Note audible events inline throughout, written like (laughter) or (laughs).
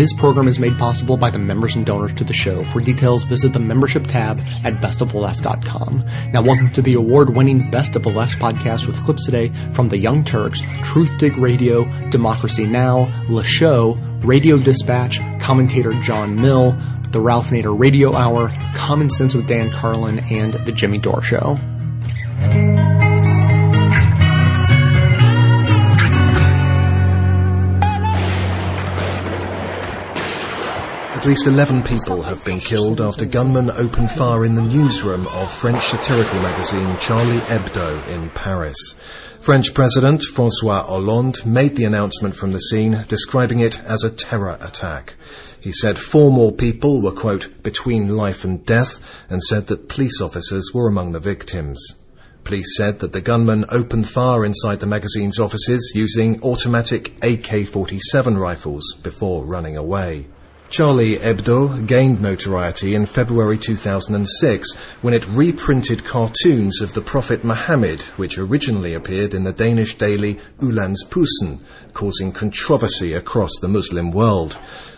This program is made possible by the members and donors to the show. For details, visit the membership tab at bestoftheleft.com. Now, welcome to the award-winning Best of the Left podcast with clips today from the Young Turks, Truthdig Radio, Democracy Now!, Le Show, Radio Dispatch, commentator John Mill, the Ralph Nader Radio Hour, Common Sense with Dan Carlin, and The Jimmy Dore Show. At least 11 people have been killed after gunmen opened fire in the newsroom of French satirical magazine Charlie Hebdo in Paris. French President Francois Hollande made the announcement from the scene, describing it as a terror attack. He said four more people were, quote, between life and death, and said that police officers were among the victims. Police said that the gunman opened fire inside the magazine's offices using automatic AK-47 rifles before running away. Charlie Hebdo gained notoriety in February 2006 when it reprinted cartoons of the Prophet Muhammad, which originally appeared in the Danish daily Jyllands-Posten, causing controversy across the Muslim world.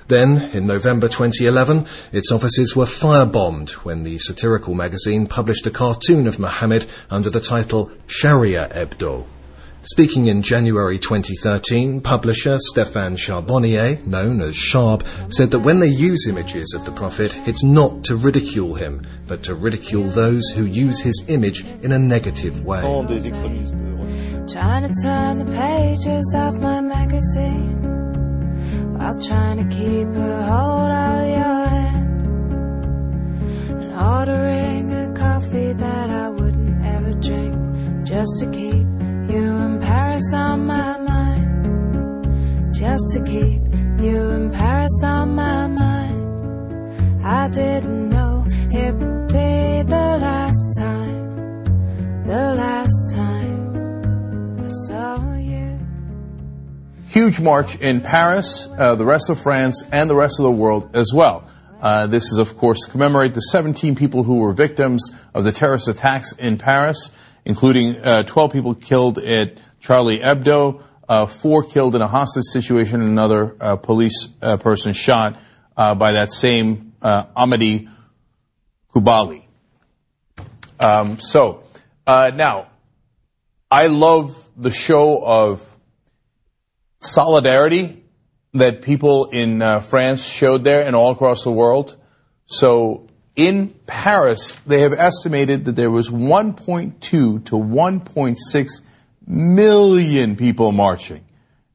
Then, in November 2011, its offices were firebombed when the satirical magazine published a cartoon of Muhammad under the title Sharia Hebdo. Speaking in January 2013, publisher Stéphane Charbonnier, known as Charb, said that when they use images of the Prophet, it's not to ridicule him, but to ridicule those who use his image in a negative way. Trying to turn the pages my magazine while trying to keep a hold of your hand and ordering a coffee that I wouldn't ever drink just to keep you in Paris on my mind. Just to keep you in Paris on my mind. I didn't know it'd be the last time, the last time I saw you. Huge march in Paris, uh, the rest of France, and the rest of the world as well. Uh, this is, of course, to commemorate the 17 people who were victims of the terrorist attacks in Paris including uh, 12 people killed at Charlie Hebdo, uh, four killed in a hostage situation, and another uh, police uh, person shot uh, by that same uh, Amedy Coulibaly. Um, so now, I love the show of solidarity that people in France showed there and all across the world. So in Paris, they have estimated that there was 1.2 to 1.6 million people marching.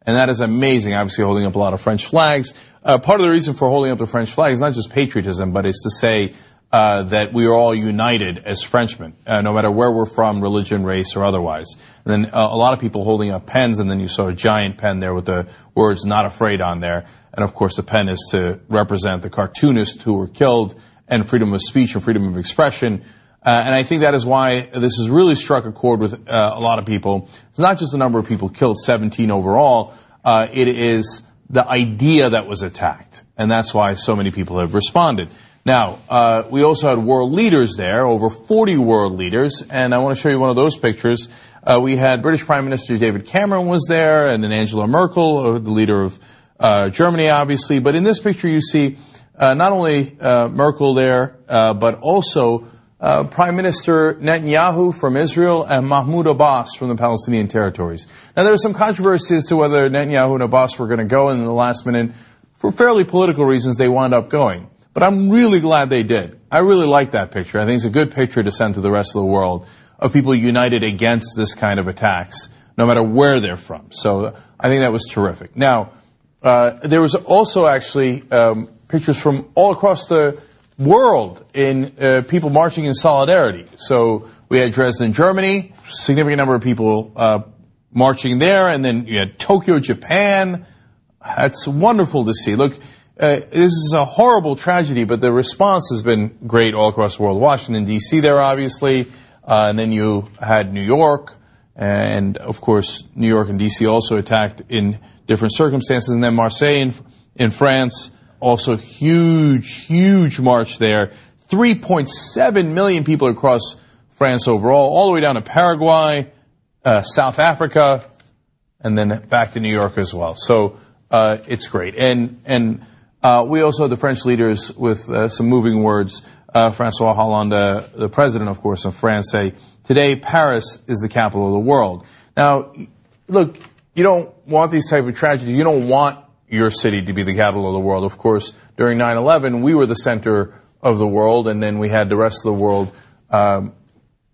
And that is amazing, obviously holding up a lot of French flags. Uh, part of the reason for holding up the French flag is not just patriotism, but it's to say uh, that we are all united as Frenchmen, uh, no matter where we're from, religion, race, or otherwise. And then uh, a lot of people holding up pens, and then you saw a giant pen there with the words "Not Afraid" on there. And of course, the pen is to represent the cartoonists who were killed and freedom of speech and freedom of expression. Uh, and I think that is why this has really struck a chord with uh, a lot of people. It's not just the number of people killed, 17 overall. Uh, it is the idea that was attacked. And that's why so many people have responded. Now, uh, we also had world leaders there, over 40 world leaders, and I want to show you one of those pictures. Uh, we had British Prime Minister David Cameron was there, and then Angela Merkel, uh, the leader of Germany, obviously. But in this picture, you see not only uh, Merkel there, uh, but also uh, Prime Minister Netanyahu from Israel and Mahmoud Abbas from the Palestinian territories. Now, there was some controversy as to whether Netanyahu and Abbas were going to go, in the last minute, for fairly political reasons, they wound up going. But I'm really glad they did. I really like that picture. I think it's a good picture to send to the rest of the world of people united against this kind of attacks, no matter where they're from. So I think that was terrific. Now, uh, there was also actually um, pictures from all across the world in uh, people marching in solidarity. So we had Dresden, Germany, significant number of people uh, marching there, and then you had Tokyo, Japan. That's wonderful to see. Look, uh, this is a horrible tragedy, but the response has been great all across the world. Washington D.C. there, obviously, uh, and then you had New York, and of course, New York and D.C. also attacked in different circumstances, and then Marseille in, in France also huge, huge march there. 3.7 million people across France overall, all the way down to Paraguay, uh, South Africa, and then back to New York as well. So uh, it's great. And and Uh, we also had the French leaders with uh, some moving words. Uh, Francois Hollande, the president, of course, of France, say today Paris is the capital of the world. Now, look, you don't want these type of tragedies. You don't want your city to be the capital of the world. Of course, during 9/11, we were the center of the world, and then we had the rest of the world, um,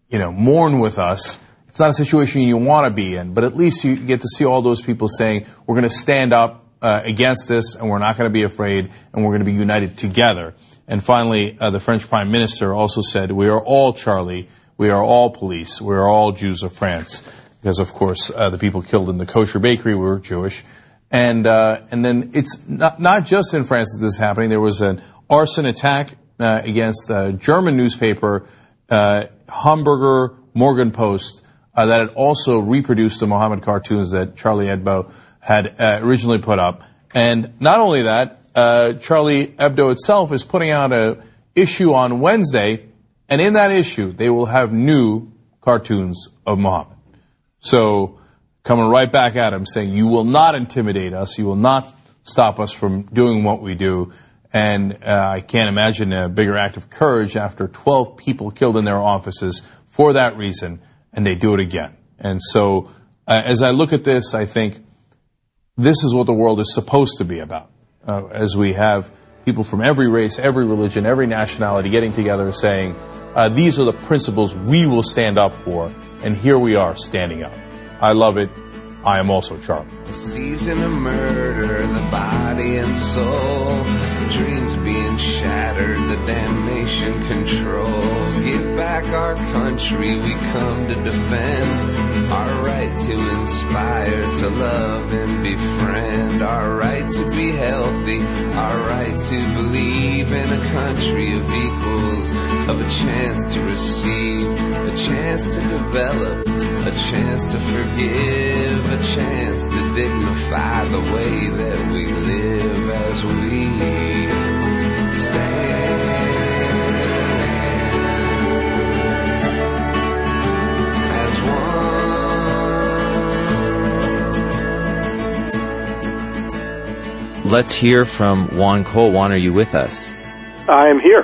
you know, mourn with us. It's not a situation you want to be in, but at least you get to see all those people saying, "We're going to stand up uh, against this, and we're not going to be afraid, and we're going to be united together." And finally, uh, the French Prime Minister also said, "We are all Charlie. We are all police. We are all Jews of France." Because of course, uh, the people killed in the kosher bakery were Jewish, and uh, and then it's not not just in France that this is happening. There was an arson attack uh, against a German newspaper, uh, Hamburger Morgenpost, that had also reproduced the Mohammed cartoons that Charlie Hebdo had originally put up. And not only that, uh, Charlie Hebdo itself is putting out a issue on Wednesday, and in that issue, they will have new cartoons of Muhammad. So coming right back at him saying, you will not intimidate us. You will not stop us from doing what we do. And uh, I can't imagine a bigger act of courage after 12 people killed in their offices for that reason, and they do it again. And so, uh, as I look at this, I think this is what the world is supposed to be about. Uh, as we have people from every race, every religion, every nationality getting together saying, uh, these are the principles we will stand up for, and here we are standing up. I love it. I am also Charlie. A season of murder, the body and soul, dreams being shattered, the damnation control. Give back our country, we come to defend. Our right to inspire, to love and befriend. Our right to be healthy, our right to believe in a country of equals, of a chance to receive, a chance to develop, a chance to forgive, a chance to dignify the way that we live as we Let's hear from Juan Cole. Juan, are you with us? I am here.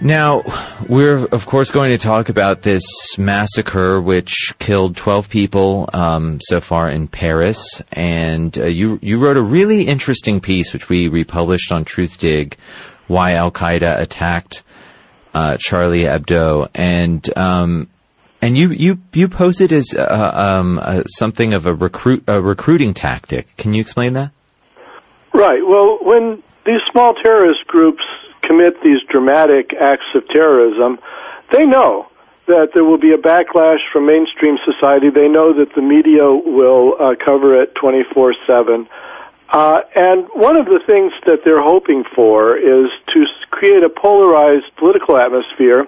Now, we're of course going to talk about this massacre which killed 12 people um, so far in Paris, and uh, you you wrote a really interesting piece which we republished on Truthdig, why Al Qaeda attacked uh, Charlie Hebdo, and um, and you you you posed it as uh, um, uh, something of a recruit a recruiting tactic. Can you explain that? Right. Well, when these small terrorist groups commit these dramatic acts of terrorism, they know that there will be a backlash from mainstream society. They know that the media will uh, cover it 24 7. Uh, and one of the things that they're hoping for is to create a polarized political atmosphere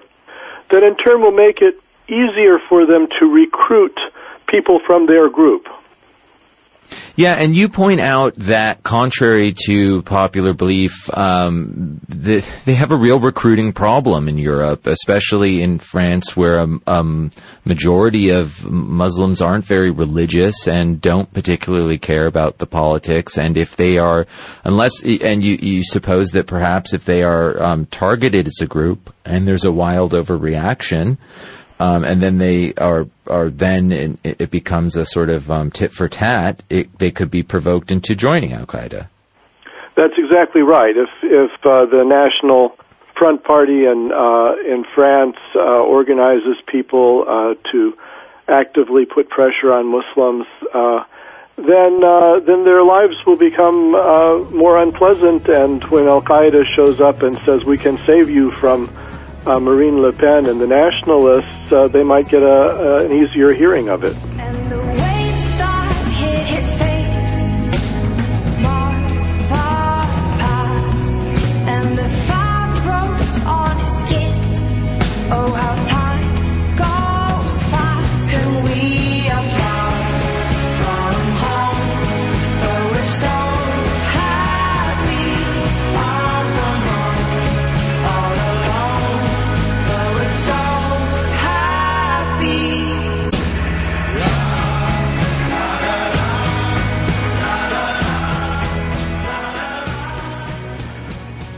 that in turn will make it easier for them to recruit people from their group. Yeah, and you point out that contrary to popular belief, um, the, they have a real recruiting problem in Europe, especially in France, where a um, majority of Muslims aren't very religious and don't particularly care about the politics. And if they are, unless, and you, you suppose that perhaps if they are um, targeted as a group and there's a wild overreaction, um, and then they are are then in, it becomes a sort of um, tit for tat. It, they could be provoked into joining Al Qaeda. That's exactly right. If if uh, the National Front Party in uh, in France uh, organizes people uh, to actively put pressure on Muslims, uh, then uh, then their lives will become more unpleasant. And when Al Qaeda shows up and says we can save you from uh, Marine Le Pen and the nationalists, uh, they might get a, an easier hearing of it.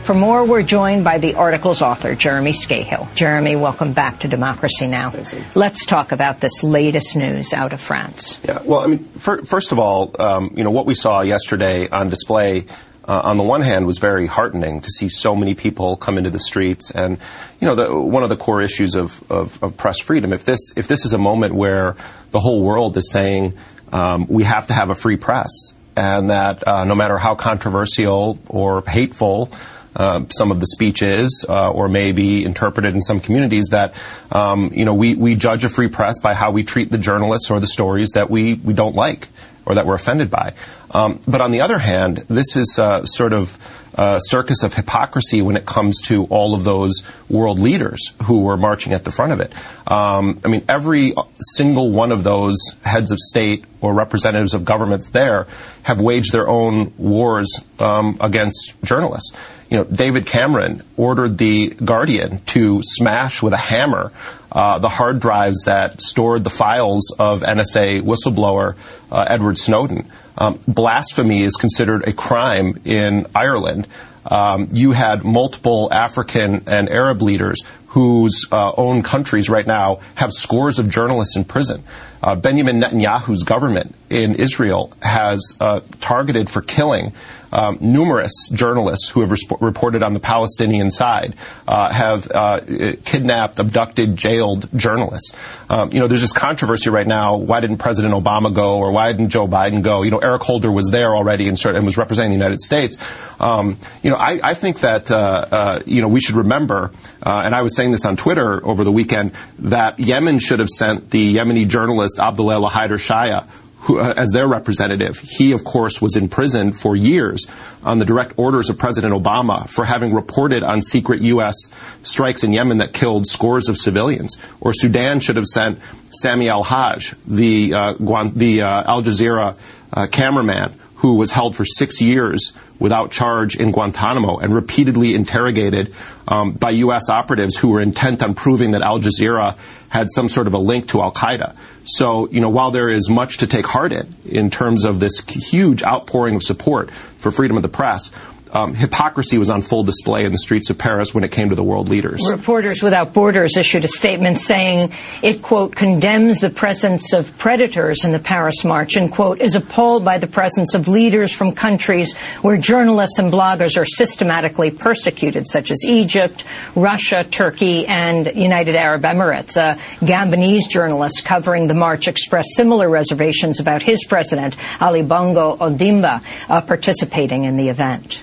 For more, we're joined by the article's author, Jeremy Scahill. Jeremy, welcome back to Democracy Now! Thanks, Let's talk about this latest news out of France. Yeah, well, I mean, for, first of all, um, you know, what we saw yesterday on display uh, on the one hand was very heartening to see so many people come into the streets and you know the, one of the core issues of, of, of, press freedom if this if this is a moment where the whole world is saying um, we have to have a free press and that uh, no matter how controversial or hateful uh, some of the speech is, uh, or may be interpreted in some communities that, um, you know, we, we judge a free press by how we treat the journalists or the stories that we, we don't like or that we're offended by. Um, but on the other hand, this is uh, sort of a circus of hypocrisy when it comes to all of those world leaders who were marching at the front of it. Um, I mean, every single one of those heads of state or representatives of governments there have waged their own wars um, against journalists. You know, David Cameron ordered the Guardian to smash with a hammer uh, the hard drives that stored the files of NSA whistleblower uh, Edward Snowden. Um, blasphemy is considered a crime in Ireland. Um, you had multiple African and Arab leaders whose uh, own countries right now have scores of journalists in prison. Uh, Benjamin Netanyahu's government in Israel has uh, targeted for killing um, numerous journalists who have resp- reported on the Palestinian side uh, have uh, kidnapped, abducted, jailed journalists. Um, you know, there's this controversy right now. Why didn't President Obama go, or why didn't Joe Biden go? You know, Eric Holder was there already and, and was representing the United States. Um, you know, I, I think that uh, uh you know we should remember, and I was saying this on Twitter over the weekend, that Yemen should have sent the Yemeni journalist Abdullah Haider Shaya who, uh, as their representative. He, of course, was in prison for years on the direct orders of President Obama for having reported on secret U.S. strikes in Yemen that killed scores of civilians. Or Sudan should have sent Sami al-Haj, the, uh, the uh, Al Jazeera uh, cameraman, who was held for six years without charge in Guantanamo and repeatedly interrogated um, by U.S. operatives who were intent on proving that Al Jazeera had some sort of a link to Al Qaeda. So, you know, while there is much to take heart in in terms of this huge outpouring of support for freedom of the press, um, hypocrisy was on full display in the streets of Paris when it came to the world leaders. Reporters Without Borders issued a statement saying it, quote, condemns the presence of predators in the Paris March and, quote, is appalled by the presence of leaders from countries where journalists and bloggers are systematically persecuted, such as Egypt, Russia, Turkey, and United Arab Emirates. A Gabonese journalist covering the march expressed similar reservations about his president, Ali Bongo Ondimba, uh, participating in the event.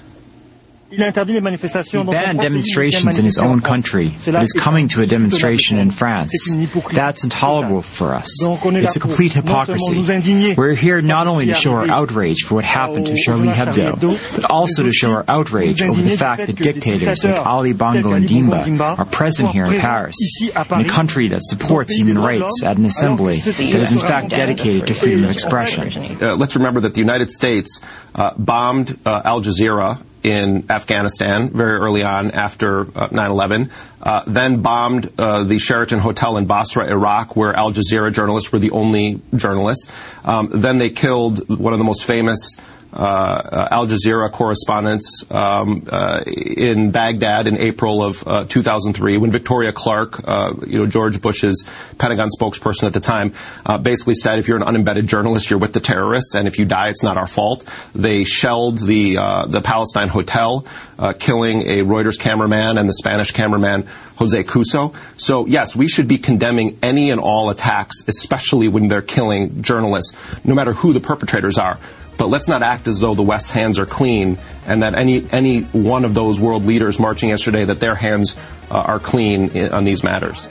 He banned demonstrations in his own country, but is coming to a demonstration in France. That's intolerable for us. It's a complete hypocrisy. We're here not only to show our outrage for what happened to Charlie Hebdo, but also to show our outrage over the fact that dictators like Ali Bongo Ondimba are present here in Paris, in a country that supports human rights at an assembly that is in fact dedicated to freedom of expression. Uh, let's remember that the United States uh, bombed uh, Al Jazeera in Afghanistan very early on after uh, 9/11. Uh, then bombed uh, the Sheraton Hotel in Basra, Iraq, where Al Jazeera journalists were the only journalists. Um, then they killed one of the most famous uh, Al Jazeera correspondents um, uh, in Baghdad in April of uh, 2003 when Victoria Clarke, you know, George Bush's Pentagon spokesperson at the time, basically said if you're an unembedded journalist, you're with the terrorists, and if you die, it's not our fault. They shelled the the Palestine hotel, killing a Reuters cameraman and the Spanish cameraman Jose Couso. So yes, we should be condemning any and all attacks, especially when they're killing journalists, no matter who the perpetrators are. But let's not act as though the West's hands are clean and that any any one of those world leaders marching yesterday that their hands uh, are clean on these matters.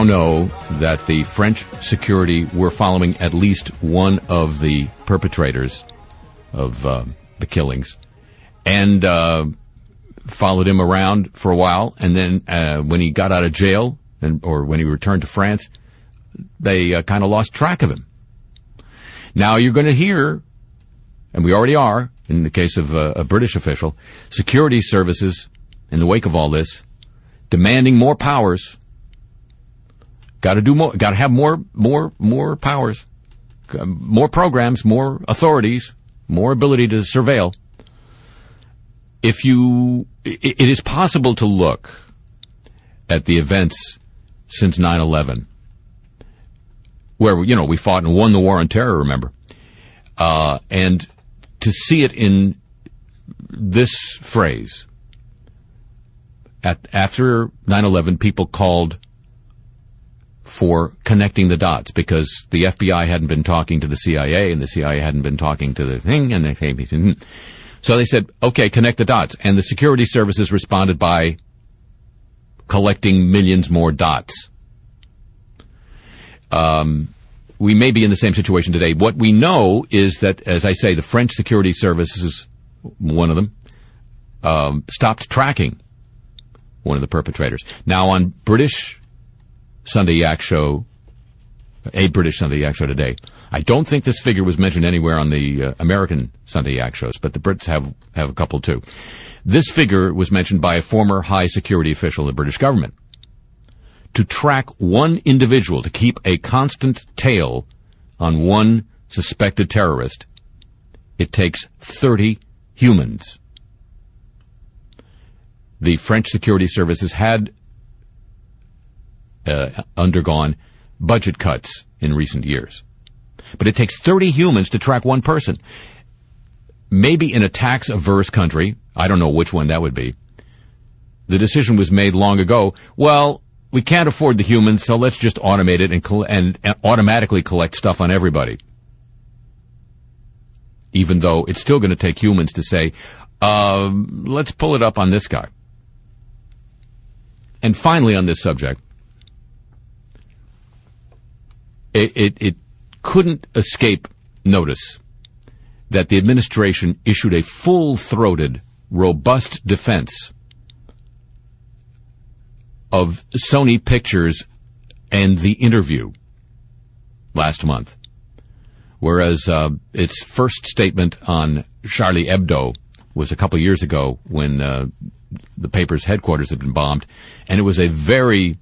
Now know that the French security were following at least one of the perpetrators of uh, the killings, and uh, followed him around for a while. And then uh, when he got out of jail, and or when he returned to France, they uh, kind of lost track of him. Now you're going to hear, and we already are, in the case of a, a British official, security services, in the wake of all this, demanding more powers. Got to do more. Got to have more, more, more powers, more programs, more authorities, more ability to surveil. If you, it, it is possible to look at the events since 9/11 where you know we fought and won the war on terror. Remember, uh, and to see it in this phrase at after 9/11, people called for connecting the dots because the FBI hadn't been talking to the CIA and the CIA hadn't been talking to the thing and they so they said, okay, connect the dots. And the security services responded by collecting millions more dots. Um, we may be in the same situation today. What we know is that, as I say, the French security services, one of them, um, stopped tracking one of the perpetrators. Now, on British Sunday Yak Show, a British Sunday Yak Show today, I don't think this figure was mentioned anywhere on the uh, American Sunday Yak shows, but the Brits have, have a couple too. This figure was mentioned by a former high security official of the British government to track one individual, to keep a constant tail on one suspected terrorist, it takes 30 humans. The French security services had uh, undergone budget cuts in recent years. But it takes 30 humans to track one person. Maybe in a tax averse country, I don't know which one that would be, the decision was made long ago, well, we can't afford the humans, so let's just automate it and, and, and automatically collect stuff on everybody. Even though it's still going to take humans to say, uh, let's pull it up on this guy. And finally, on this subject, it, it, it couldn't escape notice that the administration issued a full throated, robust defense of Sony Pictures and the interview last month. Whereas uh, its first statement on Charlie Hebdo was a couple years ago when uh, the paper's headquarters had been bombed, and it was a very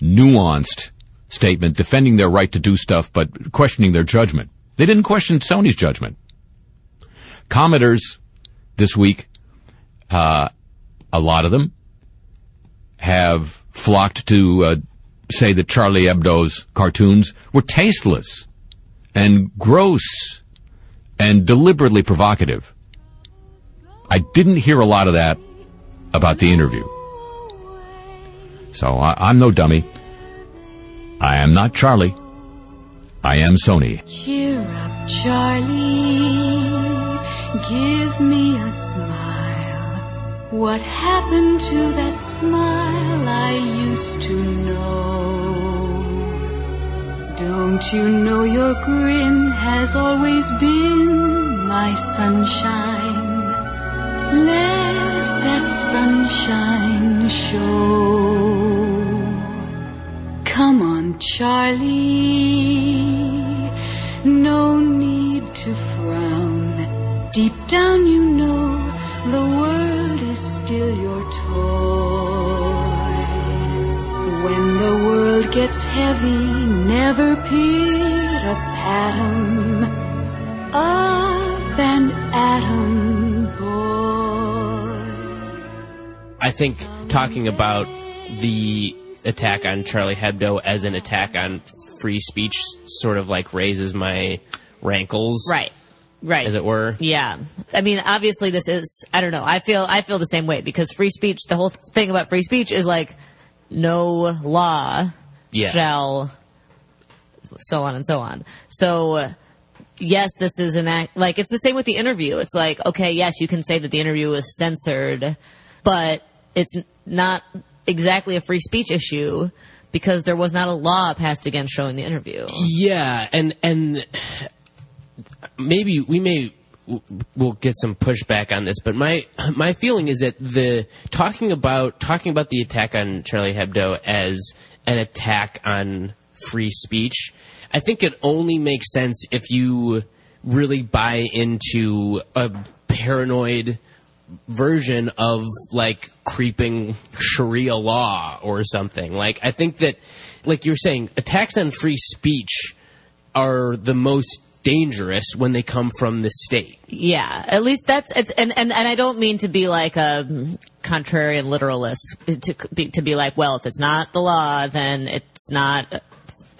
nuanced statement defending their right to do stuff but questioning their judgment. They didn't question Sony's judgment. Commenters this week, uh, a lot of them, have flocked to uh, say that Charlie Hebdo's cartoons were tasteless and gross and deliberately provocative. I didn't hear a lot of that about the interview. So I, am no dummy. I am not Charlie. I am Sony. Cheer up, Charlie. Give me a smile. what happened to that smile I used to know? Don't you know your grin has always been my sunshine? Let that sunshine show. Come on, Charlie. No need to frown. Deep down you know the world is still your toy. When the world gets heavy, never pit a patum up and atom boy. I think talking about the attack on Charlie Hebdo as an attack on free speech sort of like raises my rankles. Right. Right. as it were. Yeah. I mean obviously this is i don't know i feel i feel the same way because free speech the whole thing about free speech is like no law yeah. shall so on and so on. So yes this is an act like it's the same with the interview. It's like okay yes you can say that the interview was censored but it's not exactly a free speech issue because there was not a law passed against showing the interview. Yeah, and and maybe we may we'll get some pushback on this, but my my feeling is that the talking about talking about the attack on Charlie Hebdo as an attack on free speech, I think it only makes sense if you really buy into a paranoid version of like creeping Sharia law or something. Like I think that like you're saying attacks on free speech are the most dangerous when they come from the state. Yeah, at least that's it's and and, and I don't mean to be like a contrarian literalist to be, to be like, well, if it's not the law, then it's not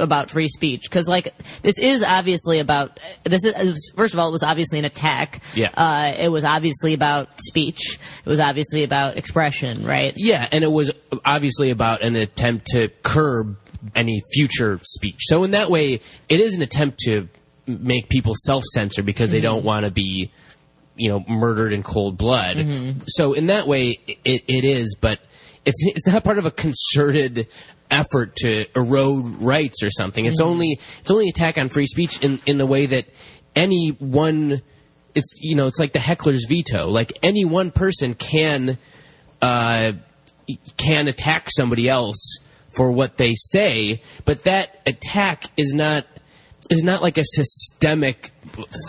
about free speech because like this is obviously about this is first of all it was obviously an attack Yeah. uh, it was obviously about speech it was obviously about expression right Yeah, and it was obviously about an attempt to curb any future speech. So in that way, it is an attempt to make people self-censor because they Mhm. don't want to be, you know, murdered in cold blood. Mhm. So in that way, it, it is, but it's it's not part of a concerted effort to erode rights or something. It's Mhm. only it's only attack on free speech in in the way that any one it's you know it's like the heckler's veto. Like any one person can uh, can attack somebody else for what they say, but that attack is not is not like a systemic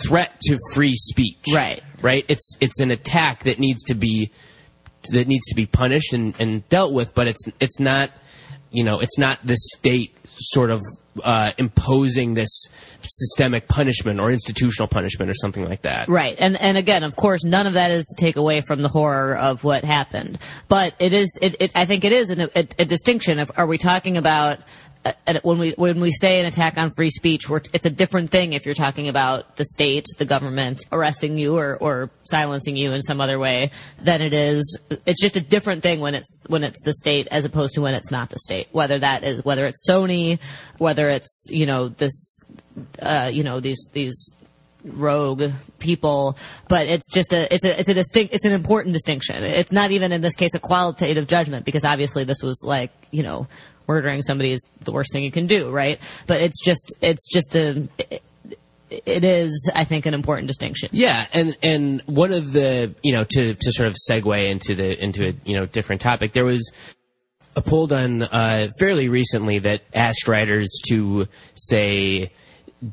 threat to free speech. Right. Right. It's it's an attack that needs to be that needs to be punished and, and dealt with, but it's it's not you know it's not the state sort of uh, imposing this systemic punishment or institutional punishment or something like that. Right. And and again, of course, none of that is to take away from the horror of what happened. But it is it, it I think it is an, a, a distinction of are we talking about when we when we say an attack on free speech, it's a different thing if you're talking about the state, the government arresting you or, or silencing you in some other way than it is. It's just a different thing when it's when it's the state as opposed to when it's not the state. Whether that is whether it's Sony, whether it's you know this, uh, you know these these rogue people, but it's just a it's a it's a distinct it's an important distinction. It's not even in this case a qualitative judgment because obviously this was like you know murdering somebody is the worst thing you can do, right? But it's just it's just a it, it is I think an important distinction. Yeah, and and one of the you know to to sort of segue into the into a you know different topic, there was a poll done uh, fairly recently that asked writers to say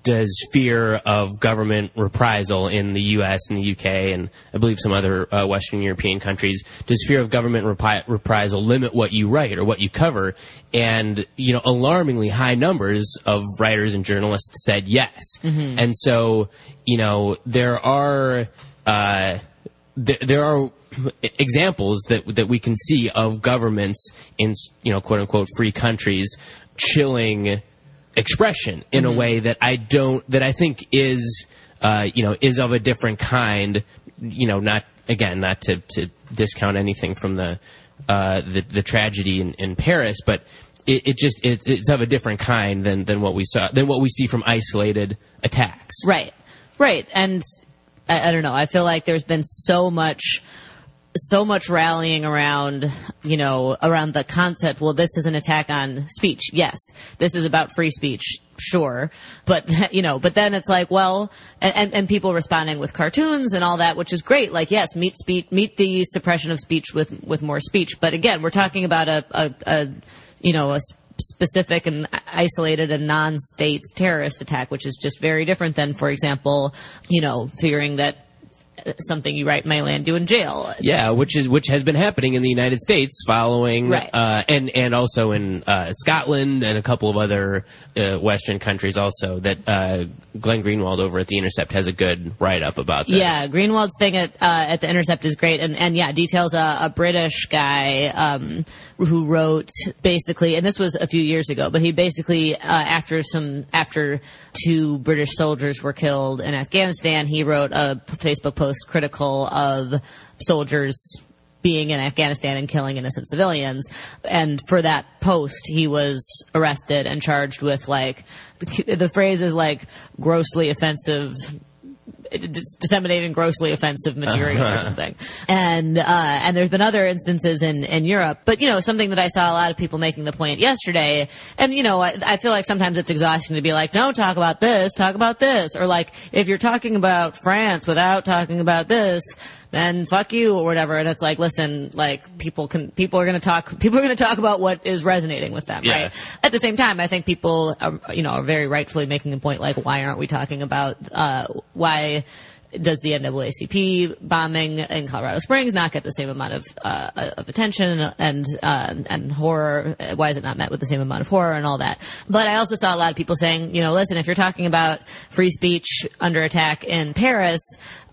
does fear of government reprisal in the U.S. and the U.K. and I believe some other uh, Western European countries, does fear of government repi- reprisal limit what you write or what you cover? And you know, alarmingly high numbers of writers and journalists said yes. Mhm. And so, you know, there are uh, th- there are examples that that we can see of governments in you know quote unquote free countries chilling expression in a Mhm. way that I don't that I think is uh, you know is of a different kind. You know, not again not to, to discount anything from the uh, the, the tragedy in, in Paris, but it, it just it, it's of a different kind than than what we saw than what we see from isolated attacks. Right, right, and I, I don't know. I feel like there's been so much, so much rallying around, you know, around the concept. Well, this is an attack on speech. Yes, this is about free speech. Sure, but (laughs) you know, but then it's like, well, and, and, people responding with cartoons and all that, which is great. Like, yes, meet speech, meet the suppression of speech with with more speech. But again, we're talking about a a, a you know a specific and isolated and non-state terrorist attack, which is just very different than, for example, you know, fearing that something you write may land you in jail. Yeah, which is which has been happening in the United States following, Right. uh, and and also in uh, Scotland and a couple of other uh, Western countries also. That uh, Glenn Greenwald over at the Intercept has a good write up about this. Yeah, Greenwald's thing at uh, at the Intercept is great, and and yeah, details a, a British guy um, who wrote basically, and this was a few years ago, but he basically uh, after some after two British soldiers were killed in Afghanistan, he wrote a Facebook post critical of soldiers being in Afghanistan and killing innocent civilians. And for that post, he was arrested and charged with like, the phrase is like grossly offensive disseminating grossly offensive material or something. And uh, and there's been other instances in in Europe, but you know something that I saw a lot of people making the point yesterday, and you know I, I feel like sometimes it's exhausting to be like, don't talk about this, talk about this, or like if you're talking about France without talking about this then fuck you or whatever. And it's like, listen, like people can, people are going to talk, people are going to talk about what is resonating with them, yeah. right? At the same time, I think people, are, you know, are very rightfully making the point like, why aren't we talking about, uh, why, does the NAACP bombing in Colorado Springs not get the same amount of uh, of attention and uh, and horror? Why is it not met with the same amount of horror and all that? But I also saw a lot of people saying, you know, listen, if you're talking about free speech under attack in Paris,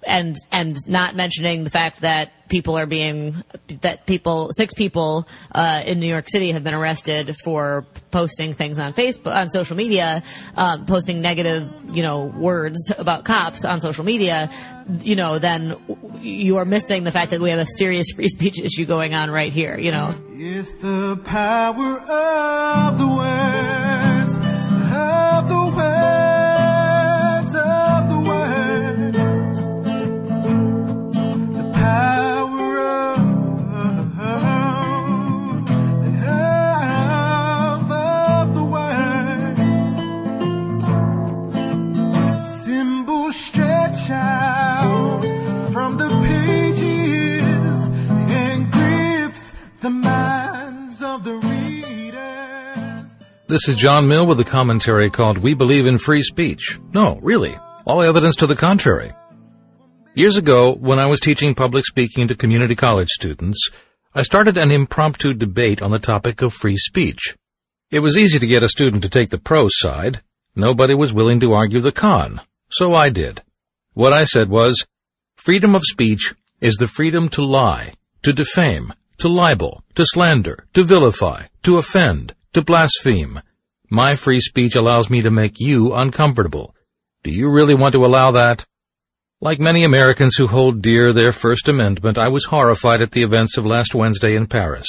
and and not mentioning the fact that people are being that people six people uh, in New York City have been arrested for posting things on Facebook on social media, um, posting negative you know words about cops on social media. You know, then you are missing the fact that we have a serious free speech issue going on right here. You know, it's the power of the words of the words This is John Mill with a commentary called We Believe in Free Speech. No, really. All evidence to the contrary. Years ago, when I was teaching public speaking to community college students, I started an impromptu debate on the topic of free speech. It was easy to get a student to take the pro side. Nobody was willing to argue the con. So I did. What I said was, freedom of speech is the freedom to lie, to defame, to libel, to slander, to vilify, to offend, to blaspheme. My free speech allows me to make you uncomfortable. Do you really want to allow that? Like many Americans who hold dear their First Amendment, I was horrified at the events of last Wednesday in Paris.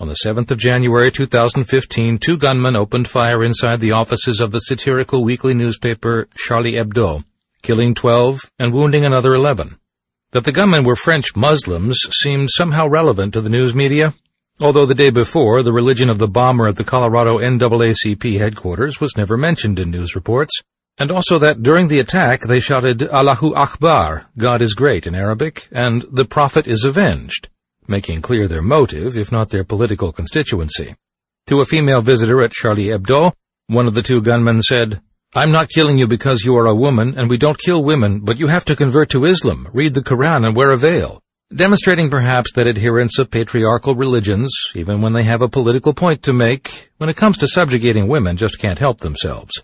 On the 7th of January 2015, two gunmen opened fire inside the offices of the satirical weekly newspaper Charlie Hebdo, killing 12 and wounding another 11. That the gunmen were French Muslims seemed somehow relevant to the news media, although the day before, the religion of the bomber at the Colorado NAACP headquarters was never mentioned in news reports, and also that during the attack they shouted Allahu Akbar, God is great in Arabic, and the Prophet is avenged, making clear their motive, if not their political constituency. To a female visitor at Charlie Hebdo, one of the two gunmen said, I'm not killing you because you are a woman, and we don't kill women, but you have to convert to Islam, read the Quran, and wear a veil. Demonstrating perhaps that adherents of patriarchal religions, even when they have a political point to make, when it comes to subjugating women, just can't help themselves.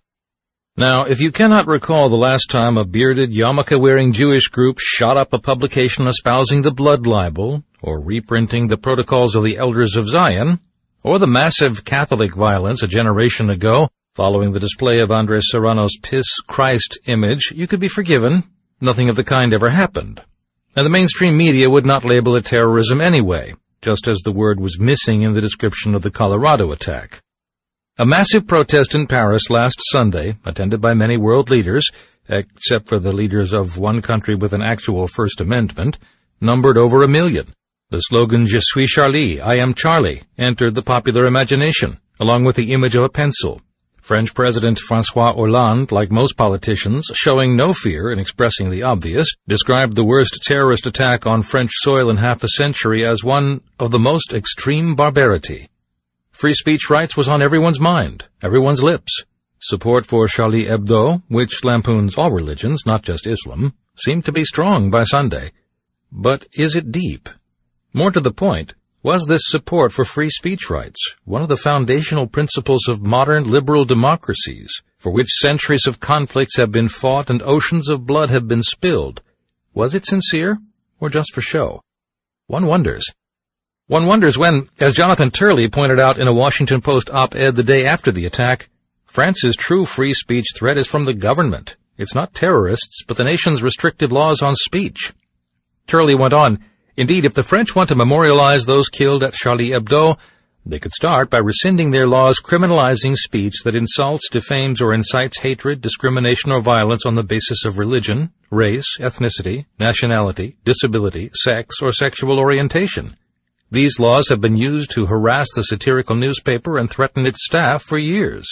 Now, if you cannot recall the last time a bearded, yarmulke-wearing Jewish group shot up a publication espousing the blood libel, or reprinting the protocols of the Elders of Zion, or the massive Catholic violence a generation ago, following the display of Andres Serrano's Piss Christ image, you could be forgiven. Nothing of the kind ever happened. And the mainstream media would not label it terrorism anyway, just as the word was missing in the description of the Colorado attack. A massive protest in Paris last Sunday, attended by many world leaders, except for the leaders of one country with an actual First Amendment, numbered over a million. The slogan Je suis Charlie, I am Charlie, entered the popular imagination, along with the image of a pencil. French President Francois Hollande, like most politicians, showing no fear in expressing the obvious, described the worst terrorist attack on French soil in half a century as one of the most extreme barbarity. Free speech rights was on everyone's mind, everyone's lips. Support for Charlie Hebdo, which lampoons all religions, not just Islam, seemed to be strong by Sunday. But is it deep? More to the point, was this support for free speech rights one of the foundational principles of modern liberal democracies, for which centuries of conflicts have been fought and oceans of blood have been spilled? Was it sincere, or just for show? One wonders. One wonders when, as Jonathan Turley pointed out in a Washington Post op-ed the day after the attack, France's true free speech threat is from the government. It's not terrorists, but the nation's restrictive laws on speech. Turley went on, Indeed, if the French want to memorialize those killed at Charlie Hebdo, They could start by rescinding their laws criminalizing speech that insults, defames, or incites hatred, discrimination, or violence on the basis of religion, race, ethnicity, nationality, disability, sex, or sexual orientation. These laws have been used to harass the satirical newspaper and threaten its staff for years.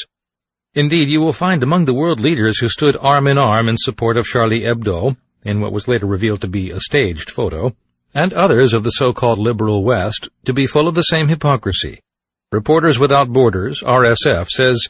Indeed, you will find among the world leaders who stood arm in arm in support of Charlie Hebdo, in what was later revealed to be a staged photo, and others of the so-called liberal West to be full of the same hypocrisy. Reporters Without Borders, RSF, says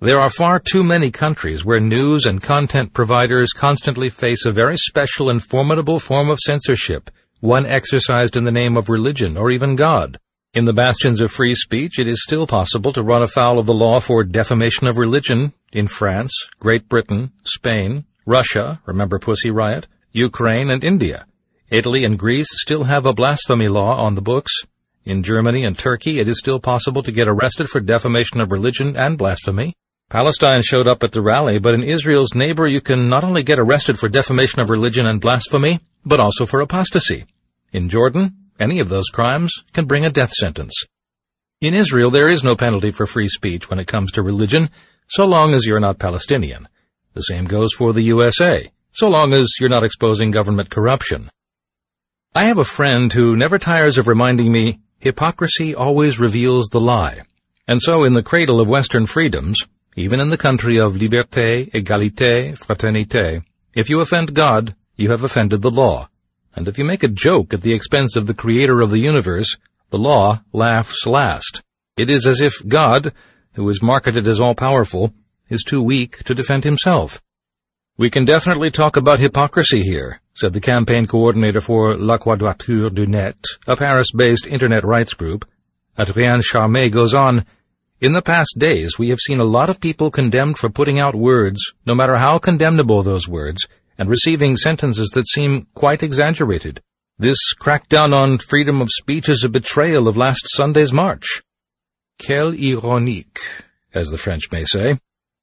there are far too many countries where news and content providers constantly face a very special and formidable form of censorship, one exercised in the name of religion or even God. In the bastions of free speech, it is still possible to run afoul of the law for defamation of religion in France, Great Britain, Spain, Russia, remember Pussy Riot, Ukraine, and India. Italy and Greece still have a blasphemy law on the books. In Germany and Turkey, it is still possible to get arrested for defamation of religion and blasphemy. Palestine showed up at the rally, but in Israel's neighbor, you can not only get arrested for defamation of religion and blasphemy, but also for apostasy. In Jordan, any of those crimes can bring a death sentence. In Israel, there is no penalty for free speech when it comes to religion, so long as you're not Palestinian. The same goes for the USA, so long as you're not exposing government corruption. I have a friend who never tires of reminding me hypocrisy always reveals the lie. And so in the cradle of Western freedoms, even in the country of liberté, égalité, fraternité, if you offend God, you have offended the law. And if you make a joke at the expense of the creator of the universe, the law laughs last. It is as if God, who is marketed as all-powerful, is too weak to defend himself. We can definitely talk about hypocrisy here, said the campaign coordinator for La Quadrature du Net, a Paris-based internet rights group. Adrienne Charmet goes on, In the past days, we have seen a lot of people condemned for putting out words, no matter how condemnable those words, and receiving sentences that seem quite exaggerated. This crackdown on freedom of speech is a betrayal of last Sunday's march. Quelle ironique, as the French may say.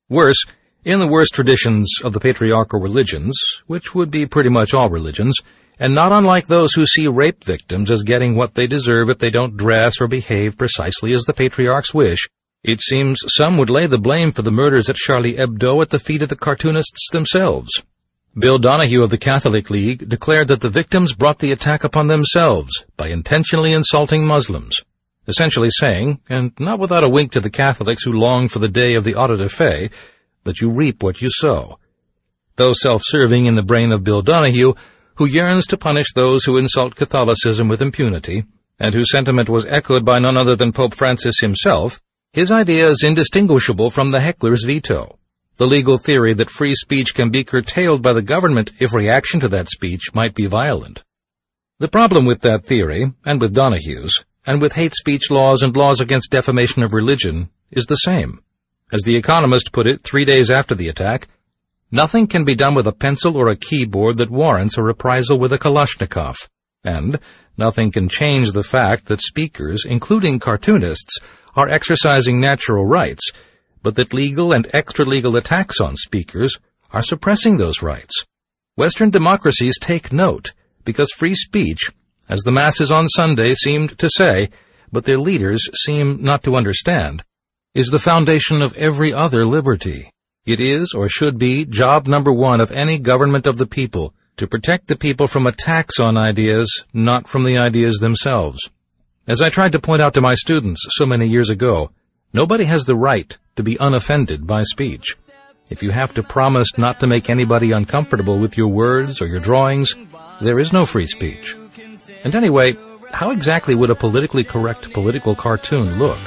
Worse, in the worst traditions of the patriarchal religions, which would be pretty much all religions, and not unlike those who see rape victims as getting what they deserve if they don't dress or behave precisely as the patriarchs wish, it seems some would lay the blame for the murders at Charlie Hebdo at the feet of the cartoonists themselves. Bill Donohue of the Catholic League declared that the victims brought the attack upon themselves by intentionally insulting Muslims, essentially saying, and not without a wink to the Catholics who long for the day of the auto de fe, that you reap what you sow. Though self-serving in the brain of Bill Donohue, who yearns to punish those who insult Catholicism with impunity, and whose sentiment was echoed by none other than Pope Francis himself, his idea is indistinguishable from the heckler's veto, the legal theory that free speech can be curtailed by the government if reaction to that speech might be violent. The problem with that theory, and with Donohue's, and with hate speech laws and laws against defamation of religion, is the same. As The Economist put it three days after the attack, nothing can be done with a pencil or a keyboard that warrants a reprisal with a Kalashnikov. And nothing can change the fact that speakers, including cartoonists, are exercising natural rights, but that legal and extra-legal attacks on speakers are suppressing those rights. Western democracies take note, because free speech, as the masses on Sunday seemed to say, but their leaders seem not to understand, is the foundation of every other liberty. It is, or should be, job number one of any government of the people, to protect the people from attacks on ideas, not from the ideas themselves. As I tried to point out to my students so many years ago, nobody has the right to be unoffended by speech. If you have to promise not to make anybody uncomfortable with your words or your drawings, there is no free speech. And anyway, how exactly would a politically correct political cartoon look?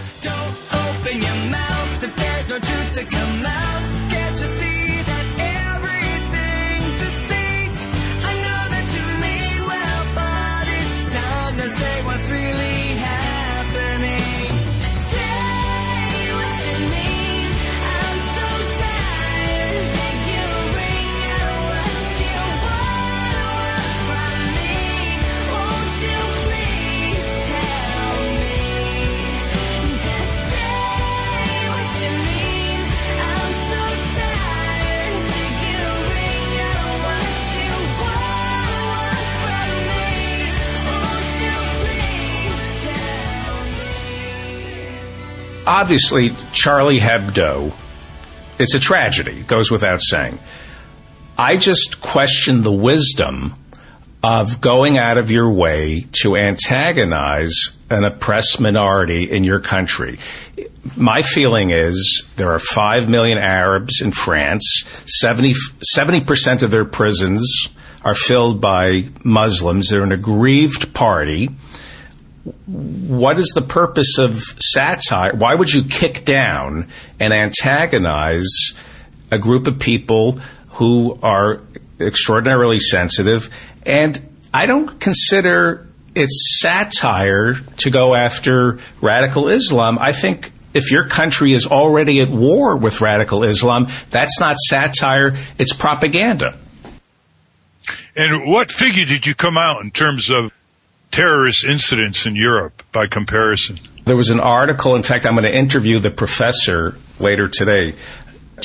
Obviously, Charlie Hebdo, it's a tragedy, It goes without saying. I just question the wisdom of going out of your way to antagonize an oppressed minority in your country. My feeling is there are 5 million Arabs in France, 70, 70% of their prisons are filled by Muslims. They're an aggrieved party. What is the purpose of satire? Why would you kick down and antagonize a group of people who are extraordinarily sensitive? And I don't consider it's satire to go after radical Islam. I think if your country is already at war with radical Islam, that's not satire, it's propaganda. And what figure did you come out in terms of terrorist incidents in Europe by comparison? There was an article, in fact, I'm going to interview the professor later today.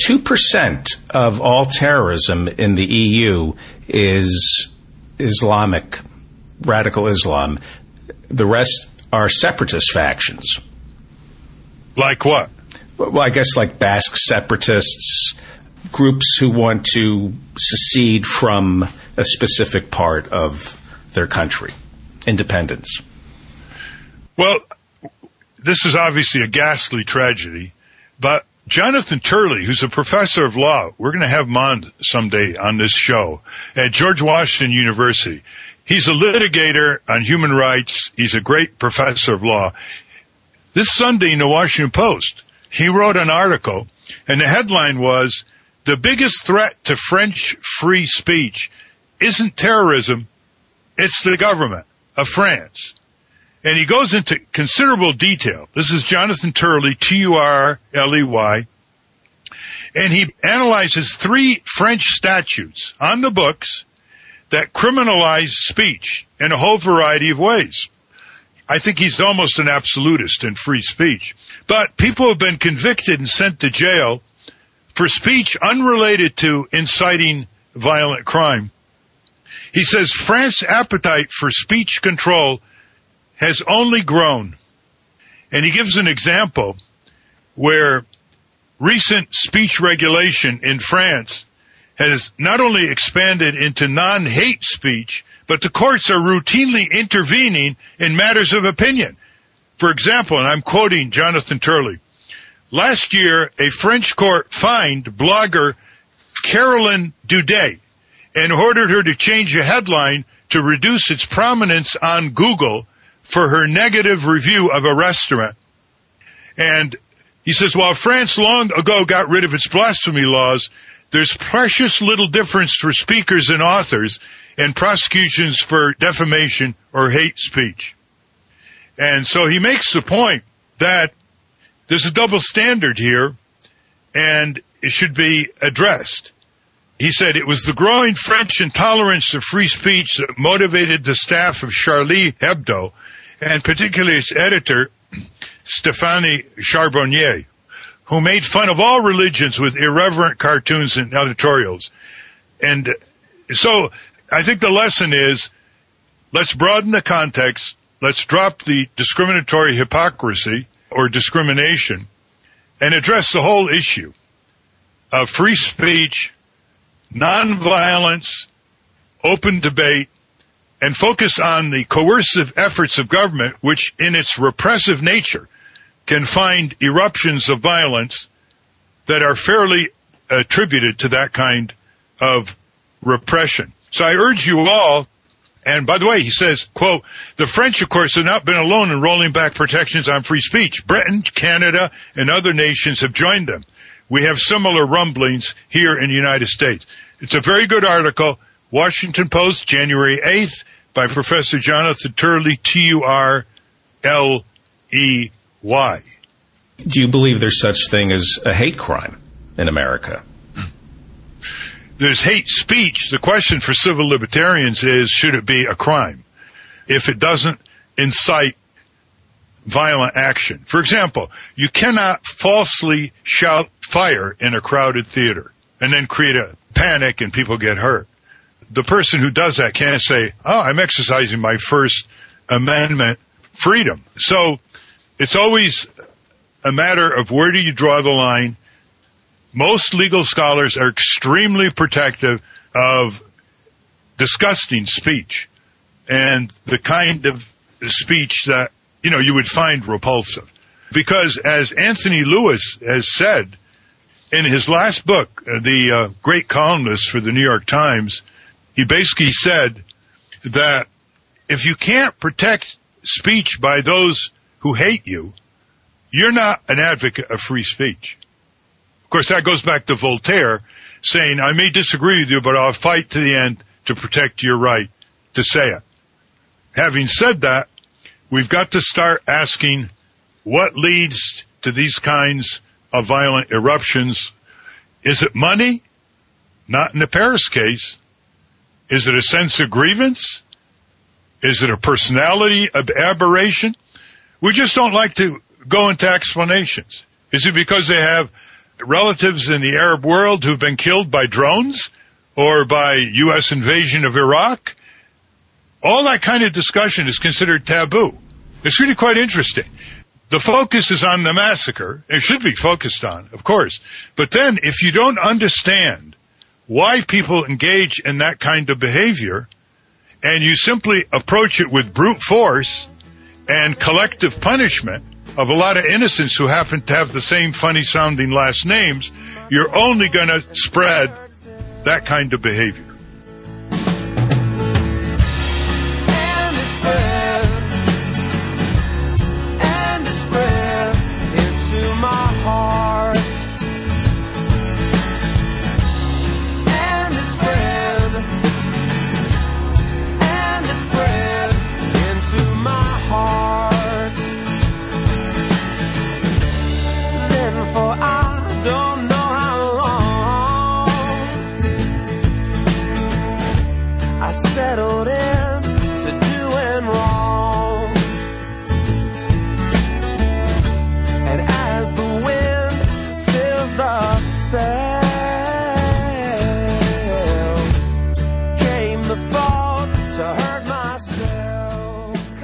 2% of all terrorism in the EU is Islamic, radical Islam. The rest are separatist factions. Like what? Well, I guess like Basque separatists, groups who want to secede from a specific part of their country, independence. Well, this is obviously a ghastly tragedy, but Jonathan Turley, who's a professor of law, we're going to have him on someday on this show at George Washington University. He's a litigator on human rights. He's a great professor of law. This Sunday in the Washington Post, he wrote an article and the headline was, the biggest threat to French free speech isn't terrorism, it's the government of France. And he goes into considerable detail. This is Jonathan Turley, T-U-R-L-E-Y. And he analyzes three French statutes on the books that criminalize speech in a whole variety of ways. I think he's almost an absolutist in free speech. But people have been convicted and sent to jail for speech unrelated to inciting violent crime. He says France's appetite for speech control has only grown. And he gives an example where recent speech regulation in France has not only expanded into non-hate speech, but the courts are routinely intervening in matters of opinion. For example, and I'm quoting Jonathan Turley, last year a French court fined blogger Caroline Doudet and ordered her to change a headline to reduce its prominence on Google for her negative review of a restaurant. And he says, while France long ago got rid of its blasphemy laws, there's precious little difference for speakers and authors in prosecutions for defamation or hate speech. And so he makes the point that there's a double standard here and it should be addressed. He said it was the growing French intolerance of free speech that motivated the staff of Charlie Hebdo and particularly its editor, Stephanie Charbonnier, who made fun of all religions with irreverent cartoons and editorials. And so I think the lesson is let's broaden the context. Let's drop the discriminatory hypocrisy or discrimination and address the whole issue of free speech, nonviolence, open debate, and focus on the coercive efforts of government, which in its repressive nature can find eruptions of violence that are fairly attributed to that kind of repression. So I urge you all, and by the way, he says, quote, the French, of course, have not been alone in rolling back protections on free speech. Britain, Canada, and other nations have joined them. We have similar rumblings here in the United States. It's a very good article. Washington Post, January 8th, by Professor Jonathan Turley, T-U-R-L-E-Y. Do you believe there's such thing as a hate crime in America? There's hate speech. The question for civil libertarians is, should it be a crime? If it doesn't incite violent action. For example, you cannot falsely shout fire in a crowded theater and then create a panic and people get hurt. The person who does that can't say, oh, I'm exercising my First Amendment freedom. So it's always a matter of where do you draw the line. Most legal scholars are extremely protective of disgusting speech and the kind of speech that, you know, you would find repulsive. Because as Anthony Lewis has said in his last book, uh, the uh, great columnist for the New York Times, he basically said that if you can't protect speech by those who hate you, you're not an advocate of free speech. Of course, that goes back to Voltaire saying, I may disagree with you, but I'll fight to the end to protect your right to say it. Having said that, we've got to start asking what leads to these kinds of violent eruptions. Is it money? Not in the Paris case. Is it a sense of grievance? Is it a personality of aberration? We just don't like to go into explanations. Is it because they have relatives in the Arab world who've been killed by drones or by U.S. invasion of Iraq? All that kind of discussion is considered taboo. It's really quite interesting. The focus is on the massacre. It should be focused on, of course. But then if you don't understand why people engage in that kind of behavior and you simply approach it with brute force and collective punishment, of a lot of innocents who happen to have the same funny sounding last names, you're only going to spread that kind of behavior.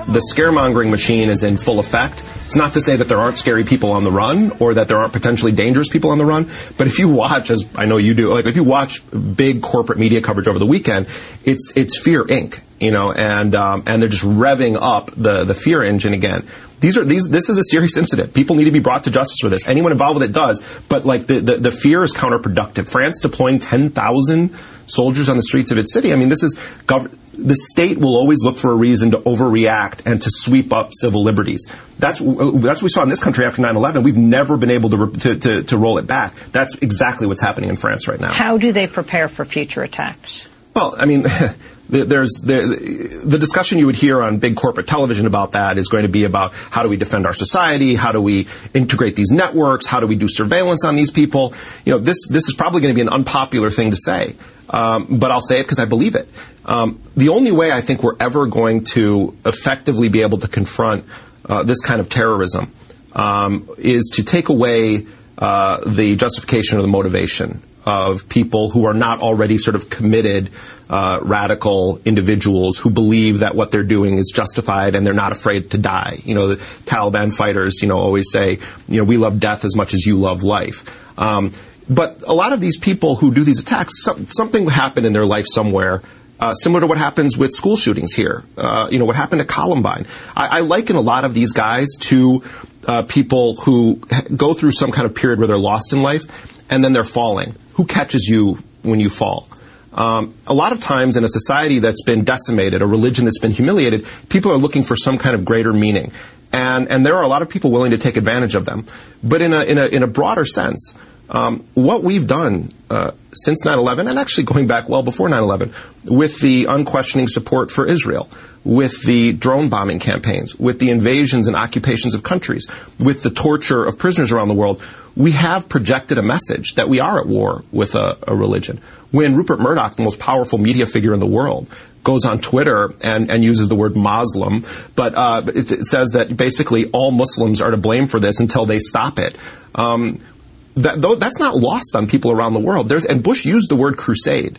The scaremongering machine is in full effect. It's not to say that there aren't scary people on the run or that there aren't potentially dangerous people on the run, but if you watch, as I know you do, like if you watch big corporate media coverage over the weekend, it's it's Fear Inc. You know, and um, and they're just revving up the the fear engine again. These are these. This is a serious incident. People need to be brought to justice for this. Anyone involved with it does. But like the the, the fear is counterproductive. France deploying ten thousand soldiers on the streets of its city. I mean, this is gov- the state will always look for a reason to overreact and to sweep up civil liberties. That's that's what we saw in this country after 9/11. We've never been able to, to, to, to roll it back. That's exactly what's happening in France right now. How do they prepare for future attacks? Well, I mean, (laughs) there's the, the discussion you would hear on big corporate television about that is going to be about how do we defend our society, how do we integrate these networks, how do we do surveillance on these people. You know, this this is probably going to be an unpopular thing to say, um, but I'll say it because I believe it. Um, the only way I think we're ever going to effectively be able to confront uh, this kind of terrorism um, is to take away uh, the justification or the motivation of people who are not already sort of committed uh, radical individuals who believe that what they're doing is justified and they're not afraid to die. You know, the Taliban fighters, you know, always say, you know, we love death as much as you love life. Um, but a lot of these people who do these attacks, some, something happened in their life somewhere uh, similar to what happens with school shootings here. Uh, you know, what happened at Columbine. I, I liken a lot of these guys to uh, people who go through some kind of period where they're lost in life and then they're falling. Who catches you when you fall? Um, a lot of times in a society that's been decimated, a religion that's been humiliated, people are looking for some kind of greater meaning. And, and there are a lot of people willing to take advantage of them. But in a, in a, in a broader sense, um, what we've done uh, since 9/11, and actually going back well before 9/11, with the unquestioning support for Israel, with the drone bombing campaigns, with the invasions and occupations of countries, with the torture of prisoners around the world, we have projected a message that we are at war with a, a religion. When Rupert Murdoch, the most powerful media figure in the world, goes on Twitter and, and uses the word Muslim, but uh, it, it, says that basically all Muslims are to blame for this until they stop it. Um, that, though, that's not lost on people around the world. There's, and Bush used the word crusade.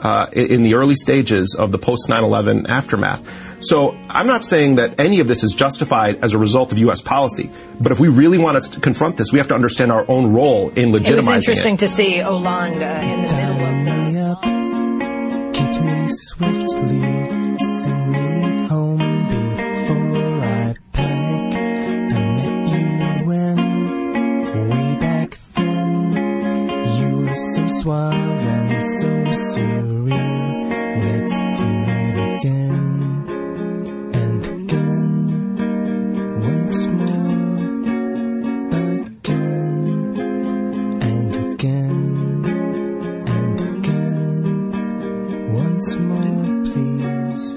uh, in the early stages of the post 9 11 aftermath. So I'm not saying that any of this is justified as a result of U.S. policy, but if we really want to confront this, we have to understand our own role in legitimizing it. It was interesting to see Hollande uh, in the middle of me suave and so surreal. Let's do it again and again, once more, again and again and again, once more, please,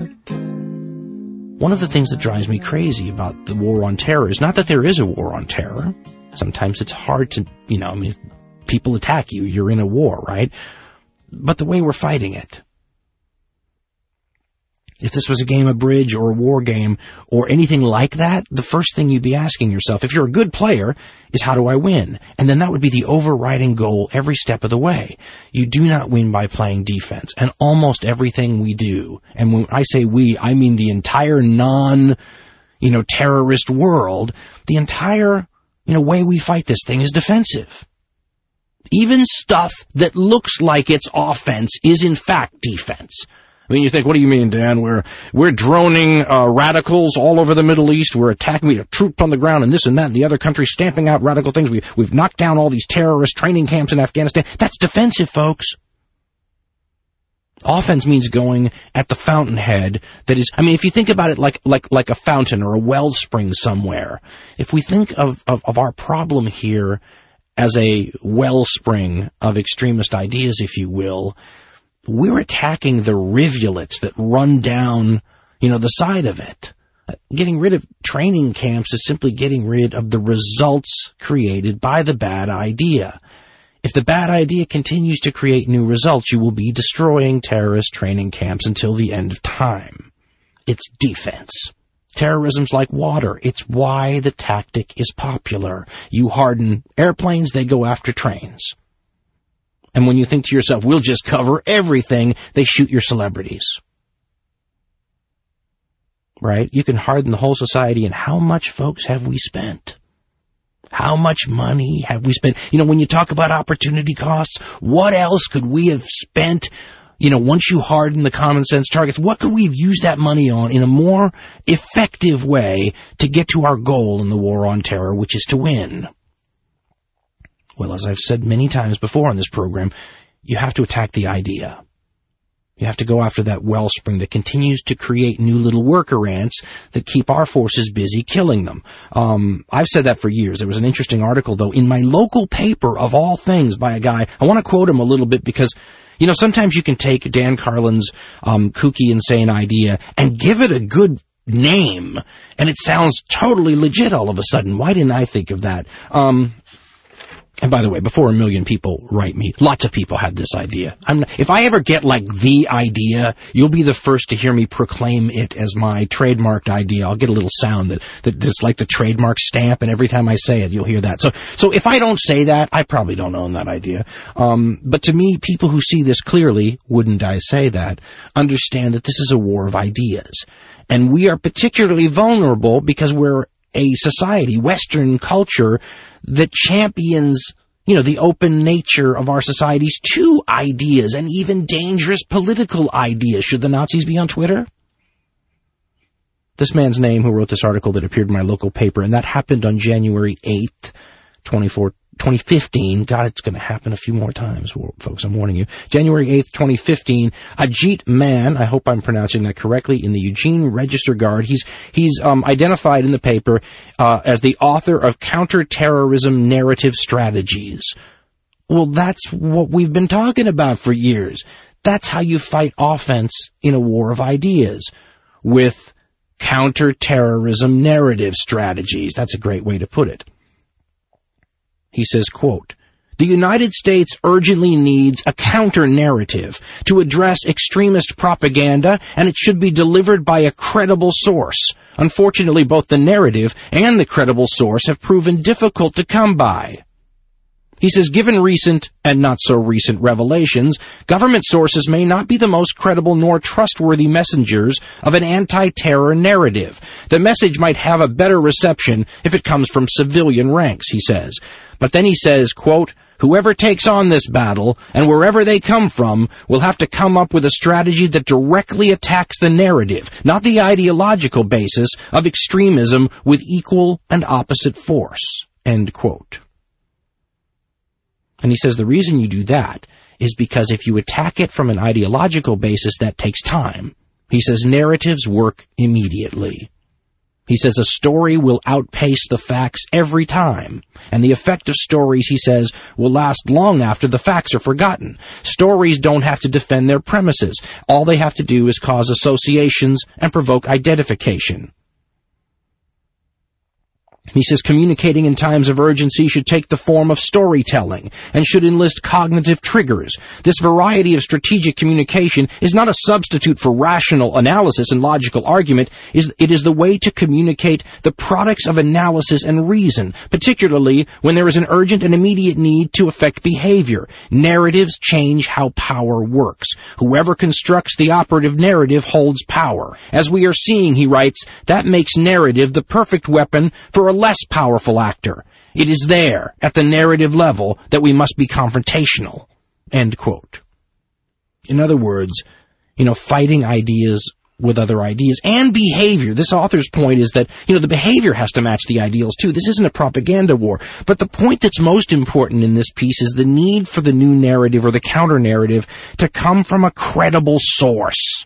again. One of the things that drives me crazy about the war on terror is not that there is a war on terror. Sometimes it's hard to, you know, I mean, people attack you, you're in a war, right? But the way we're fighting it. If this was a game of bridge or a war game or anything like that, the first thing you'd be asking yourself, if you're a good player, is how do I win? And then that would be the overriding goal every step of the way. You do not win by playing defense. And almost everything we do, and when I say we, I mean the entire non, you know, terrorist world, the entire, you know, way we fight this thing is defensive. Even stuff that looks like it's offense is in fact defense. I mean, you think, what do you mean, Dan? We're we're droning uh, radicals all over the Middle East. We're attacking. We have troops on the ground, and this and that, and the other countries stamping out radical things. We we've knocked down all these terrorist training camps in Afghanistan. That's defensive, folks. Offense means going at the fountainhead that is, I mean, if you think about it like, like, like a fountain or a wellspring somewhere, if we think of, of, of our problem here as a wellspring of extremist ideas, if you will, we're attacking the rivulets that run down, you know, the side of it. Getting rid of training camps is simply getting rid of the results created by the bad idea. If the bad idea continues to create new results, you will be destroying terrorist training camps until the end of time. It's defense. Terrorism's like water. It's why the tactic is popular. You harden airplanes, they go after trains. And when you think to yourself, we'll just cover everything, they shoot your celebrities. Right? You can harden the whole society and how much folks have we spent? How much money have we spent? You know, when you talk about opportunity costs, what else could we have spent? You know, once you harden the common sense targets, what could we have used that money on in a more effective way to get to our goal in the war on terror, which is to win? Well, as I've said many times before on this program, you have to attack the idea. You have to go after that wellspring that continues to create new little worker ants that keep our forces busy killing them. Um, I've said that for years. There was an interesting article, though, in my local paper, of all things, by a guy. I want to quote him a little bit because, you know, sometimes you can take Dan Carlin's um, kooky, insane idea and give it a good name, and it sounds totally legit all of a sudden. Why didn't I think of that? Um, and by the way, before a million people write me, lots of people had this idea. If I ever get like the idea, you'll be the first to hear me proclaim it as my trademarked idea. I'll get a little sound that, that that's like the trademark stamp, and every time I say it, you'll hear that. So, so if I don't say that, I probably don't own that idea. Um, but to me, people who see this clearly, wouldn't I say that, understand that this is a war of ideas. And we are particularly vulnerable because we're a society, Western culture, that champions, you know, the open nature of our societies to ideas and even dangerous political ideas. Should the Nazis be on Twitter? This man's name who wrote this article that appeared in my local paper, and that happened on January 8th, 2014. 2015. God, it's going to happen a few more times, folks. I'm warning you. January 8th, 2015. Ajit Maan, I hope I'm pronouncing that correctly, in the Eugene Register Guard. He's he's um, identified in the paper uh, as the author of Counterterrorism Narrative Strategies. Well, that's what we've been talking about for years. That's how you fight offense in a war of ideas with counterterrorism narrative strategies. That's a great way to put it. He says, quote, the United States urgently needs a counter-narrative to address extremist propaganda, and it should be delivered by a credible source. Unfortunately, both the narrative and the credible source have proven difficult to come by. He says, given recent and not so recent revelations, government sources may not be the most credible nor trustworthy messengers of an anti-terror narrative. The message might have a better reception if it comes from civilian ranks, he says. But then he says, quote, Whoever takes on this battle, and wherever they come from, will have to come up with a strategy that directly attacks the narrative, not the ideological basis of extremism with equal and opposite force. End quote. And he says the reason you do that is because if you attack it from an ideological basis, that takes time. He says narratives work immediately. He says a story will outpace the facts every time. And the effect of stories, he says, will last long after the facts are forgotten. Stories don't have to defend their premises. All they have to do is cause associations and provoke identification. He says communicating in times of urgency should take the form of storytelling and should enlist cognitive triggers. This variety of strategic communication is not a substitute for rational analysis and logical argument. It is the way to communicate the products of analysis and reason, particularly when there is an urgent and immediate need to affect behavior. Narratives change how power works. Whoever constructs the operative narrative holds power. As we are seeing, he writes, that makes narrative the perfect weapon for a less powerful actor. It is there, at the narrative level, that we must be confrontational. End quote. In other words, you know, fighting ideas with other ideas and behavior. This author's point is that, you know, the behavior has to match the ideals too. This isn't a propaganda war. But the point that's most important in this piece is the need for the new narrative or the counter narrative to come from a credible source.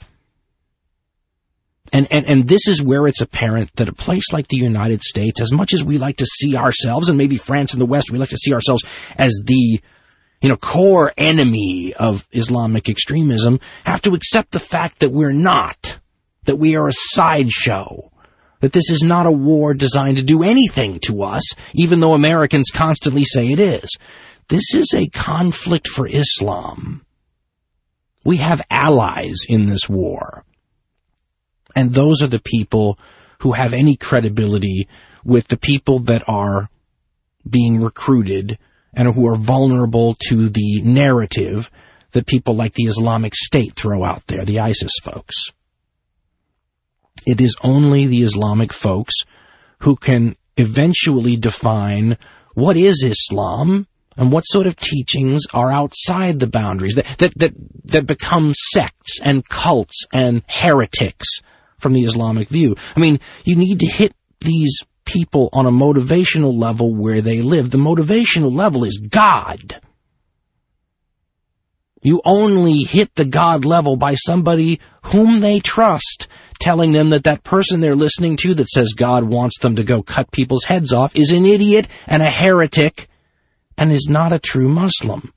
And, and, and this is where it's apparent that a place like the United States, as much as we like to see ourselves, and maybe France and the West, we like to see ourselves as the, you know, core enemy of Islamic extremism, have to accept the fact that we're not. That we are a sideshow. That this is not a war designed to do anything to us, even though Americans constantly say it is. This is a conflict for Islam. We have allies in this war. And those are the people who have any credibility with the people that are being recruited and who are vulnerable to the narrative that people like the Islamic State throw out there, the ISIS folks. It is only the Islamic folks who can eventually define what is Islam and what sort of teachings are outside the boundaries that, that, that, that become sects and cults and heretics from the Islamic view. I mean, you need to hit these people on a motivational level where they live. The motivational level is God. You only hit the God level by somebody whom they trust, telling them that that person they're listening to that says God wants them to go cut people's heads off is an idiot and a heretic and is not a true Muslim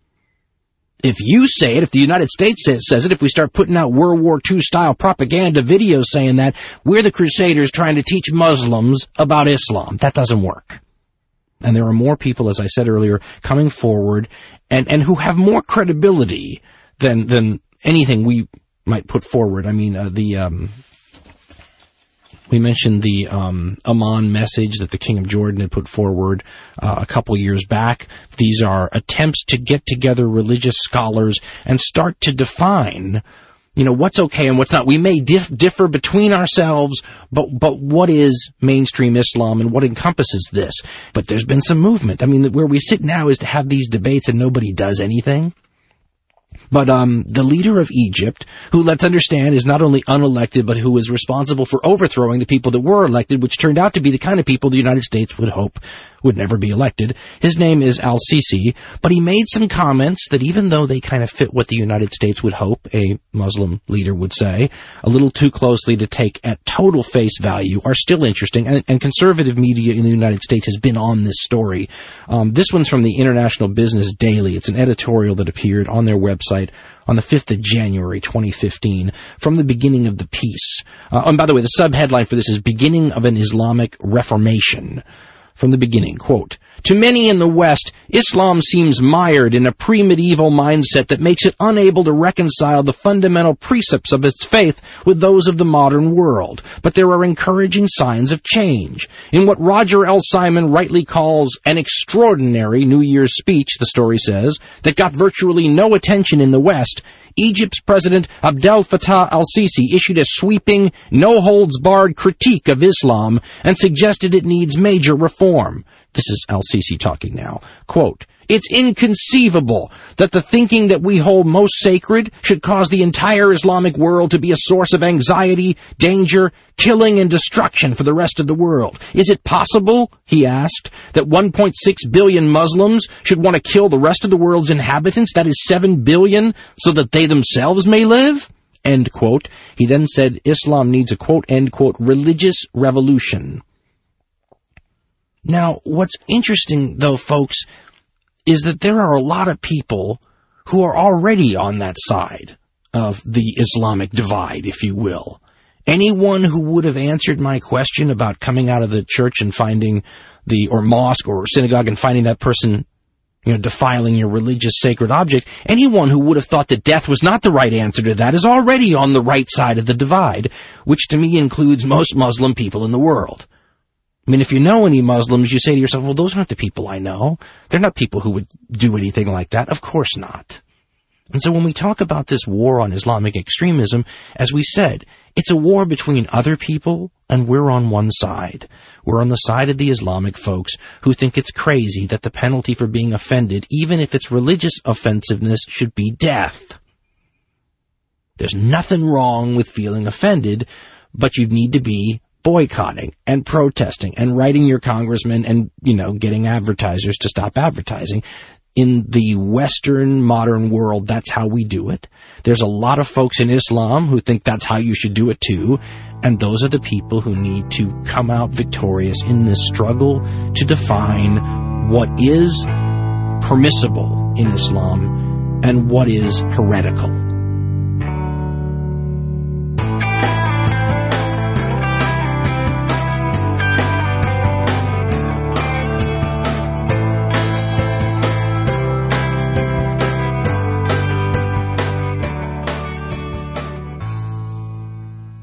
if you say it, if the United States says, says, it, if we start putting out World War II style propaganda videos saying that, we're the Crusaders trying to teach Muslims about Islam. That doesn't work. And there are more people, as I said earlier, coming forward and, and who have more credibility than, than anything we might put forward. I mean, uh, the, um, we mentioned the um, Amman message that the King of Jordan had put forward uh, a couple years back. These are attempts to get together religious scholars and start to define you know, what's okay and what's not. We may dif- differ between ourselves, but, but what is mainstream Islam and what encompasses this? But there's been some movement. I mean, where we sit now is to have these debates and nobody does anything. But um, the leader of Egypt, who let's understand is not only unelected, but who was responsible for overthrowing the people that were elected, which turned out to be the kind of people the United States would hope would never be elected. His name is Al Sisi, but he made some comments that even though they kind of fit what the United States would hope a Muslim leader would say, a little too closely to take at total face value, are still interesting. And, and conservative media in the United States has been on this story. Um, this one's from the International Business Daily. It's an editorial that appeared on their website on the 5th of January 2015 from the beginning of the piece. Uh, and by the way, the subheadline for this is Beginning of an Islamic Reformation. From the beginning, quote, to many in the West, Islam seems mired in a pre-medieval mindset that makes it unable to reconcile the fundamental precepts of its faith with those of the modern world. But there are encouraging signs of change. In what Roger L. Simon rightly calls an extraordinary New Year's speech, the story says, that got virtually no attention in the West, Egypt's President Abdel Fattah al-Sisi issued a sweeping, no-holds-barred critique of Islam and suggested it needs major reform. This is al-Sisi talking now. Quote, it's inconceivable that the thinking that we hold most sacred should cause the entire Islamic world to be a source of anxiety, danger, killing, and destruction for the rest of the world. Is it possible, he asked, that 1.6 billion Muslims should want to kill the rest of the world's inhabitants, that is 7 billion, so that they themselves may live? End quote. He then said Islam needs a quote, end quote, religious revolution. Now, what's interesting, though, folks, is that there are a lot of people who are already on that side of the Islamic divide, if you will. Anyone who would have answered my question about coming out of the church and finding the, or mosque or synagogue and finding that person, you know, defiling your religious sacred object, anyone who would have thought that death was not the right answer to that is already on the right side of the divide, which to me includes most Muslim people in the world. I mean, if you know any Muslims, you say to yourself, well, those aren't the people I know. They're not people who would do anything like that. Of course not. And so when we talk about this war on Islamic extremism, as we said, it's a war between other people and we're on one side. We're on the side of the Islamic folks who think it's crazy that the penalty for being offended, even if it's religious offensiveness, should be death. There's nothing wrong with feeling offended, but you need to be boycotting and protesting and writing your congressman and, you know, getting advertisers to stop advertising. In the Western modern world, that's how we do it. There's a lot of folks in Islam who think that's how you should do it too. And those are the people who need to come out victorious in this struggle to define what is permissible in Islam and what is heretical.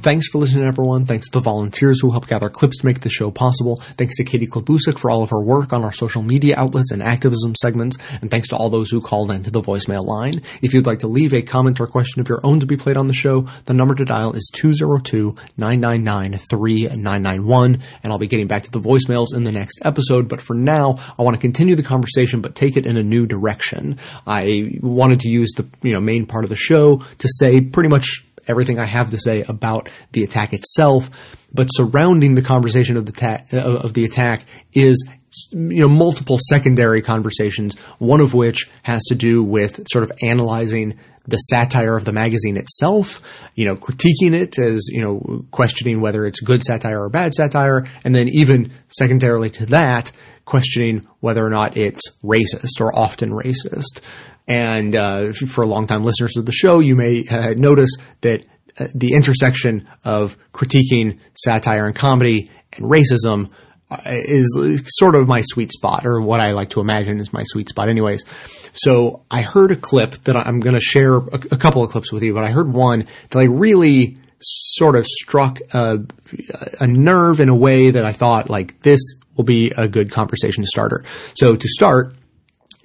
Thanks for listening, everyone. Thanks to the volunteers who help gather clips to make the show possible. Thanks to Katie Klabusik for all of her work on our social media outlets and activism segments. And thanks to all those who called into the voicemail line. If you'd like to leave a comment or question of your own to be played on the show, the number to dial is 202-999-3991. And I'll be getting back to the voicemails in the next episode. But for now, I want to continue the conversation, but take it in a new direction. I wanted to use the, you know, main part of the show to say pretty much everything I have to say about the attack itself, but surrounding the conversation of the ta- of the attack is you know multiple secondary conversations. One of which has to do with sort of analyzing the satire of the magazine itself, you know, critiquing it as, you know, questioning whether it's good satire or bad satire, and then even secondarily to that, questioning whether or not it's racist or often racist. And uh, for long-time listeners of the show, you may uh, notice that uh, the intersection of critiquing satire and comedy and racism uh, is sort of my sweet spot, or what I like to imagine is my sweet spot, anyways. So I heard a clip that I'm going to share a, a, couple of clips with you, but I heard one that I really sort of struck a, a nerve in a way that I thought, like, this will be a good conversation starter. So to start,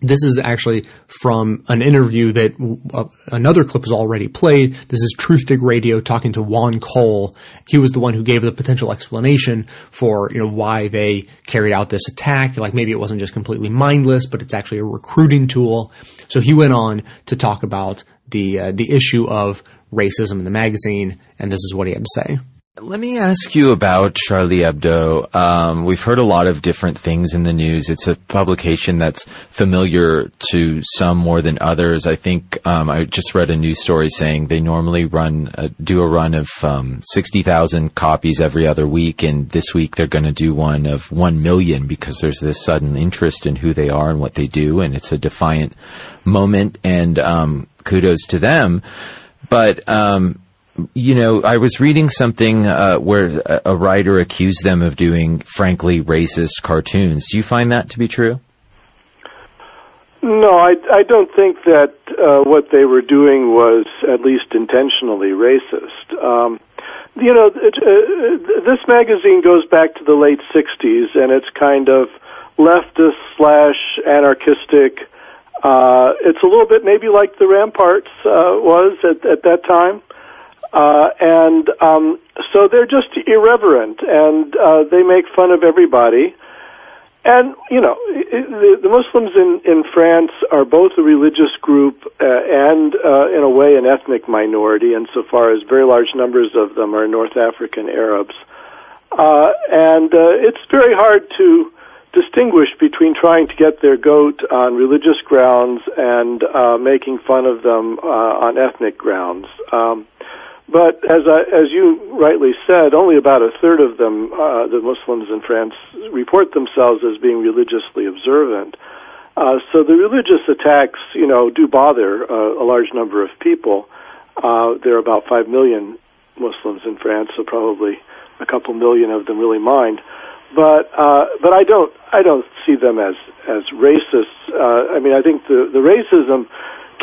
this is actually from an interview that uh, another clip has already played. This is Truthdig Radio talking to Juan Cole. He was the one who gave the potential explanation for, you know, why they carried out this attack. Like maybe it wasn't just completely mindless, but it's actually a recruiting tool. So he went on to talk about the uh, the issue of racism in the magazine, and this is what he had to say. Let me ask you about Charlie Hebdo. Um, we've heard a lot of different things in the news. It's a publication that's familiar to some more than others. I think um, I just read a news story saying they normally run uh, do a run of um, sixty thousand copies every other week, and this week they're going to do one of one million because there's this sudden interest in who they are and what they do, and it's a defiant moment. And um, kudos to them. But um, you know, I was reading something uh, where a, writer accused them of doing frankly racist cartoons. Do you find that to be true? No, I, I don't think that uh, what they were doing was at least intentionally racist. Um, you know, it, uh, this magazine goes back to the late '60s, and it's kind of leftist slash anarchistic. Uh, it's a little bit maybe like the Ramparts uh, was at, at that time. Uh, and um, so they're just irreverent, and uh, they make fun of everybody. And you know, the, the Muslims in in France are both a religious group uh, and, uh, in a way, an ethnic minority, insofar as very large numbers of them are North African Arabs. Uh, and uh, it's very hard to distinguish between trying to get their goat on religious grounds and uh, making fun of them uh, on ethnic grounds. Um, but as I, as you rightly said, only about a third of them, uh, the Muslims in France, report themselves as being religiously observant. Uh, so the religious attacks, you know, do bother uh, a large number of people. Uh, there are about five million Muslims in France, so probably a couple million of them really mind. But uh, but I don't I don't see them as as racists. Uh, I mean, I think the the racism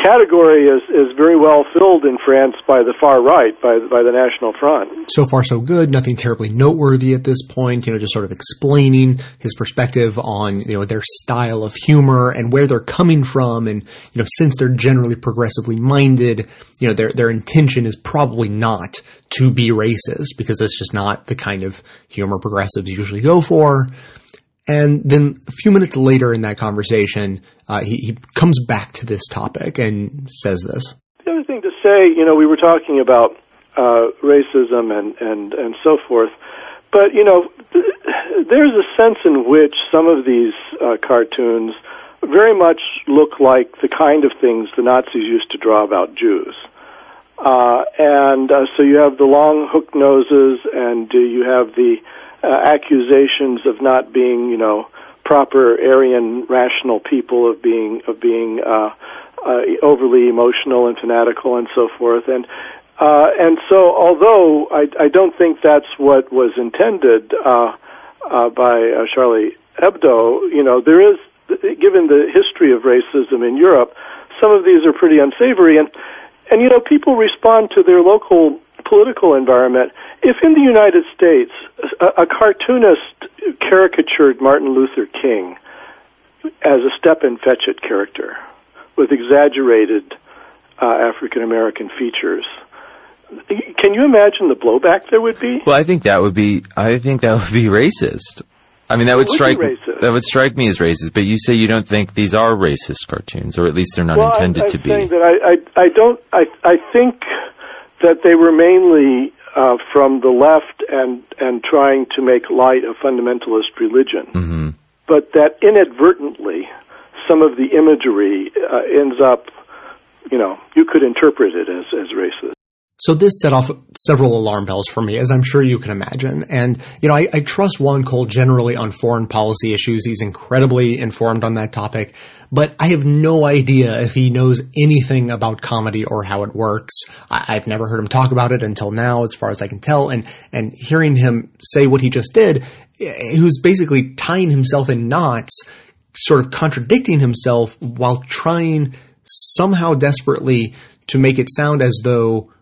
category is, is very well filled in France by the far right, by, by the National Front. So far, so good. Nothing terribly noteworthy at this point. You know, just sort of explaining his perspective on you know their style of humor and where they're coming from, and you know, since they're generally progressively minded, you know, their their intention is probably not to be racist because that's just not the kind of humor progressives usually go for. And then a few minutes later in that conversation, uh, he, he comes back to this topic and says this. The other thing to say, you know, we were talking about uh, racism and, and, and so forth, but, you know, th- there's a sense in which some of these uh, cartoons very much look like the kind of things the Nazis used to draw about Jews. Uh, and uh, so you have the long hook noses, and uh, you have the uh, accusations of not being, you know, proper Aryan rational people, of being of being uh, uh, overly emotional and fanatical and so forth. And uh, and so, although I, I don't think that's what was intended uh, uh, by uh, Charlie Hebdo, you know, there is, given the history of racism in Europe, some of these are pretty unsavory, and and you know, people respond to their local political environment. If in the United States a, a cartoonist caricatured Martin Luther King as a Stepin Fetchit character with exaggerated uh, African American features, can you imagine the blowback there would be? Well, I think that would be. I think that would be racist. I mean, that would, would strike that would strike me as racist. But you say you don't think these are racist cartoons, or at least they're not well, intended I, I'm to be. that I, I, I don't. I, I think that they were mainly uh, from the left and and trying to make light of fundamentalist religion, mm-hmm. but that inadvertently some of the imagery uh, ends up, you know, you could interpret it as as racist. So this set off several alarm bells for me, as I'm sure you can imagine. And, you know, I, I, trust Juan Cole generally on foreign policy issues. He's incredibly informed on that topic, but I have no idea if he knows anything about comedy or how it works. I, I've never heard him talk about it until now, as far as I can tell. And, and hearing him say what he just did, he was basically tying himself in knots, sort of contradicting himself while trying somehow desperately to make it sound as though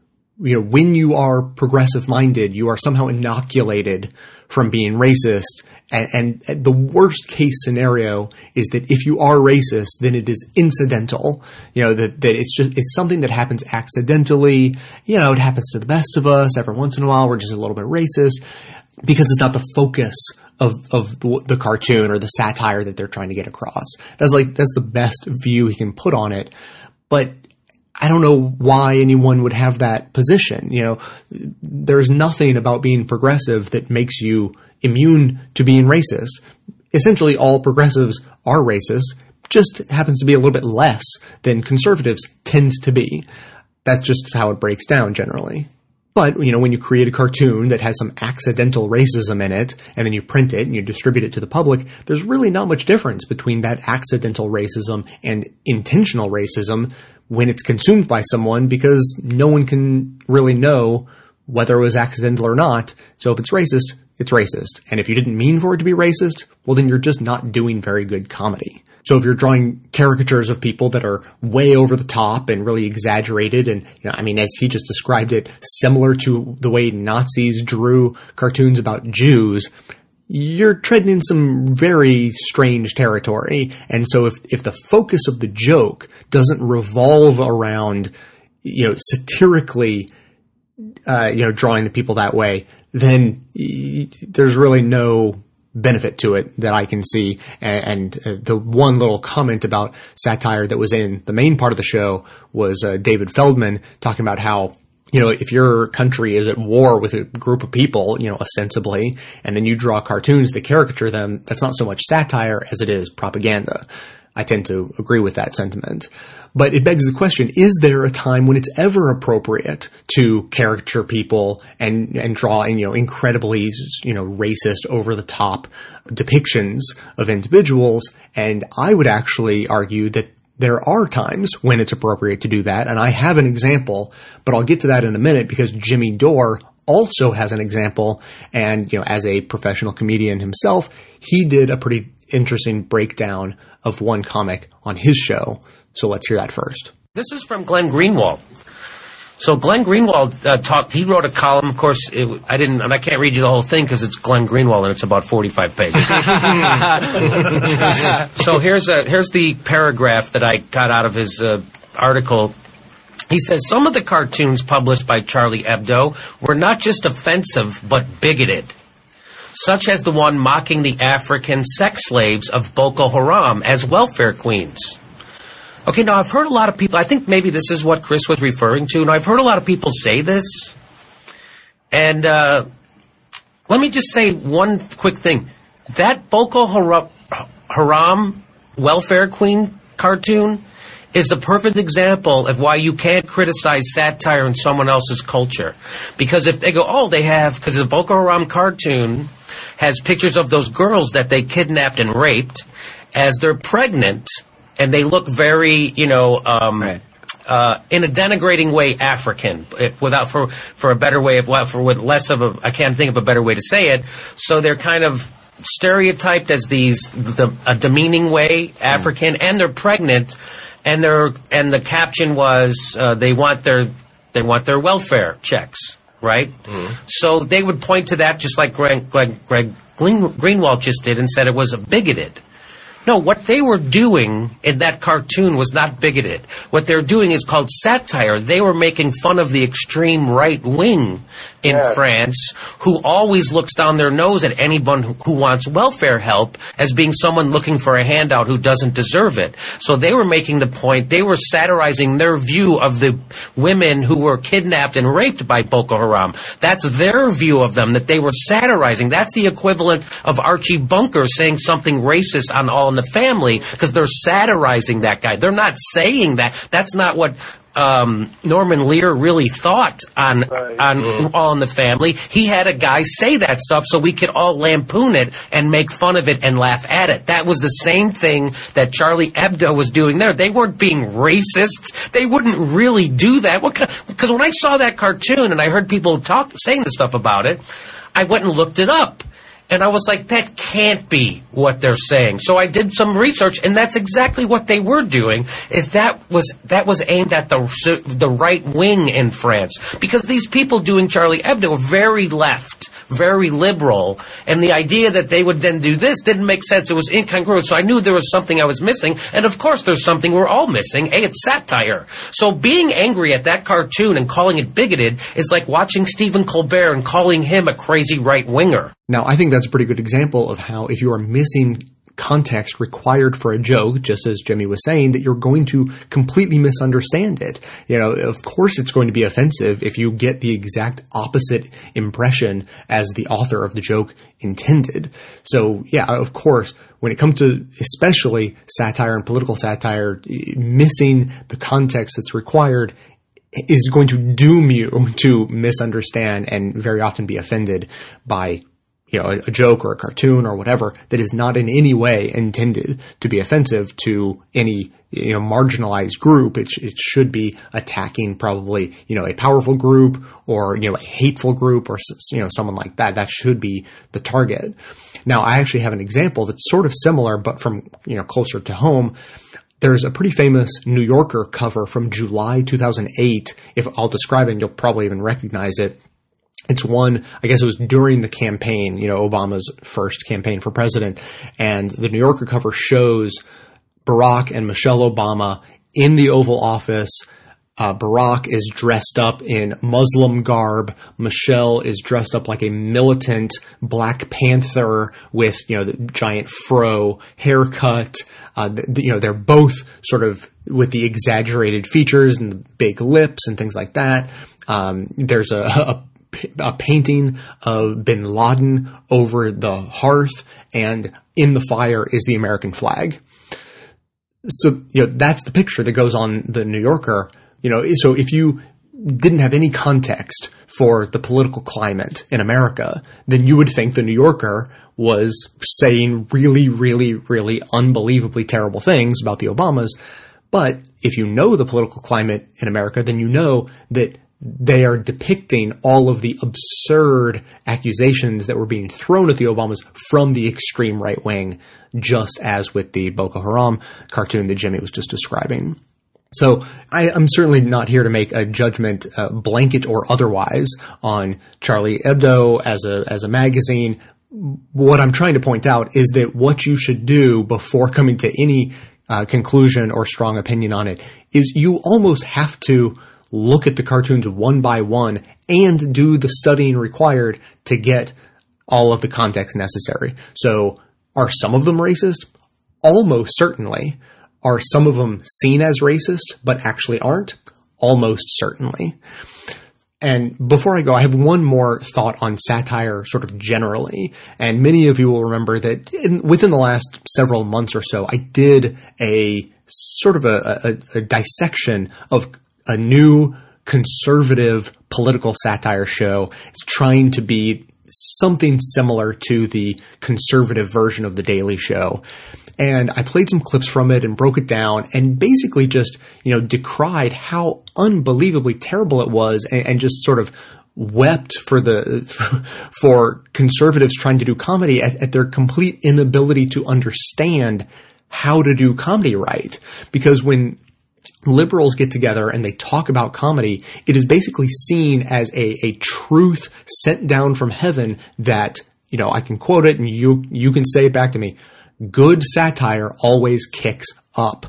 you know, when you are progressive minded, you are somehow inoculated from being racist. And, and, the worst case scenario is that if you are racist, then it is incidental. You know, that, that it's just, it's something that happens accidentally. You know, it happens to the best of us. Every once in a while, we're just a little bit racist because it's not the focus of, of the, the cartoon or the satire that they're trying to get across. That's like, that's the best view he can put on it. But I don't know why anyone would have that position. You know, there's nothing about being progressive that makes you immune to being racist. Essentially, all progressives are racist, just happens to be a little bit less than conservatives tend to be. That's just how it breaks down generally. But, you know, when you create a cartoon that has some accidental racism in it, and then you print it and you distribute it to the public, there's really not much difference between that accidental racism and intentional racism when it's consumed by someone because no one can really know whether it was accidental or not. So if it's racist, it's racist. And if you didn't mean for it to be racist, well then you're just not doing very good comedy. So if you're drawing caricatures of people that are way over the top and really exaggerated and, you know, I mean, as he just described it, similar to the way Nazis drew cartoons about Jews, you're treading in some very strange territory. And so if, if the focus of the joke doesn't revolve around, you know, satirically, uh, you know, drawing the people that way, then there's really no benefit to it that I can see. And, and uh, the one little comment about satire that was in the main part of the show was uh, David Feldman talking about how you know, if your country is at war with a group of people, you know, ostensibly, and then you draw cartoons that caricature them, that's not so much satire as it is propaganda. I tend to agree with that sentiment. But it begs the question, is there a time when it's ever appropriate to caricature people and, and draw, you know, incredibly, you know, racist, over the top depictions of individuals? And I would actually argue that there are times when it's appropriate to do that, and I have an example, but I'll get to that in a minute because Jimmy Dore also has an example, and you know, as a professional comedian himself, he did a pretty interesting breakdown of one comic on his show. So let's hear that first. This is from Glenn Greenwald. So Glenn Greenwald uh, talked. He wrote a column. Of course, it, I didn't, and I can't read you the whole thing because it's Glenn Greenwald and it's about forty-five pages. (laughs) so here's a here's the paragraph that I got out of his uh, article. He says some of the cartoons published by Charlie Hebdo were not just offensive but bigoted, such as the one mocking the African sex slaves of Boko Haram as welfare queens. Okay, now I've heard a lot of people, I think maybe this is what Chris was referring to, and I've heard a lot of people say this. And uh, let me just say one quick thing. That Boko Haram, Haram welfare queen cartoon is the perfect example of why you can't criticize satire in someone else's culture. Because if they go, oh, they have, because the Boko Haram cartoon has pictures of those girls that they kidnapped and raped as they're pregnant and they look very, you know, um, uh, in a denigrating way, African, if, without for for a better way of well, for with less of a, I can't think of a better way to say it. So they're kind of stereotyped as these the a demeaning way African, and they're pregnant, and they're and the caption was uh, they want their they want their welfare checks, right? So they would point to that just like Greg, Greg, Greg Greenwald just did and said it was bigoted. No, what they were doing in that cartoon was not bigoted. What they're doing is called satire. They were making fun of the extreme right wing in France who always looks down their nose at anyone who, who wants welfare help as being someone looking for a handout who doesn't deserve it. So they were making the point, they were satirizing their view of the women who were kidnapped and raped by Boko Haram. That's their view of them that they were satirizing. That's the equivalent of Archie Bunker saying something racist on All in the Family because they're satirizing that guy. They're not saying that. That's not what um, Norman Lear really thought on on All in the Family. He had a guy say that stuff so we could all lampoon it and make fun of it and laugh at it. That was the same thing that Charlie Hebdo was doing there. They weren't being racist. They wouldn't really do that. Because when I saw that cartoon and I heard people talk saying the stuff about it, I went and looked it up. And I was like, that can't be what they're saying. So I did some research, and that's exactly what they were doing. Is that was that was aimed at the the right wing in France because these people doing Charlie Hebdo were very left, very liberal, and the idea that they would then do this didn't make sense. It was incongruent. So I knew there was something I was missing, and of course, there's something we're all missing. A, it's satire. So being angry at that cartoon and calling it bigoted is like watching Stephen Colbert and calling him a crazy right winger. Now, I think that's a pretty good example of how if you are missing context required for a joke, just as Jimmy was saying, that you're going to completely misunderstand it. You know, of course it's going to be offensive if you get the exact opposite impression as the author of the joke intended. So yeah, of course, when it comes to especially satire and political satire, missing the context that's required is going to doom you (laughs) to misunderstand and very often be offended by you know, a, joke or a cartoon or whatever that is not in any way intended to be offensive to any, you know, marginalized group. It, it should be attacking probably, you know, a powerful group or, you know, a hateful group or, you know, someone like that. That should be the target. Now, I actually have an example that's sort of similar, but from, you know, closer to home there's a pretty famous New Yorker cover from July 2008. If I'll describe it, and you'll probably even recognize it. It's one, I guess it was during the campaign, you know, Obama's first campaign for president. And the New Yorker cover shows Barack and Michelle Obama in the Oval Office. Uh, Barack is dressed up in Muslim garb. Michelle is dressed up like a militant Black Panther with, you know, the giant fro haircut. Uh, you know, they're both sort of with the exaggerated features and the big lips and things like that. Um, there's a, a a painting of bin Laden over the hearth, and in the fire is the American flag. So, you know, that's the picture that goes on the New Yorker. You know, so if you didn't have any context for the political climate in America, then you would think the New Yorker was saying really, really, really unbelievably terrible things about the Obamas. But if you know the political climate in America, then you know that they are depicting all of the absurd accusations that were being thrown at the Obamas from the extreme right wing, just as with the Boko Haram cartoon that Jimmy was just describing. So I, am certainly not here to make a judgment, uh, blanket or otherwise, on Charlie Hebdo as a as a magazine. What I'm trying to point out is that what you should do before coming to any uh, conclusion or strong opinion on it is you almost have to look at the cartoons one by one and do the studying required to get all of the context necessary. So are some of them racist? Almost certainly. Are some of them seen as racist but actually aren't? Almost certainly. And before I go, I have one more thought on satire sort of generally. And many of you will remember that in, within the last several months or so, I did a sort of a, a, a dissection of a new conservative political satire show. It's trying to be something similar to the conservative version of The Daily Show. And I played some clips from it and broke it down and basically just, you know, decried how unbelievably terrible it was and, and just sort of wept for the (laughs) for conservatives trying to do comedy at, at, their complete inability to understand how to do comedy right because when liberals get together and they talk about comedy, it is basically seen as a, a truth sent down from heaven that, you know, I can quote it and you, you can say it back to me. Good satire always kicks up,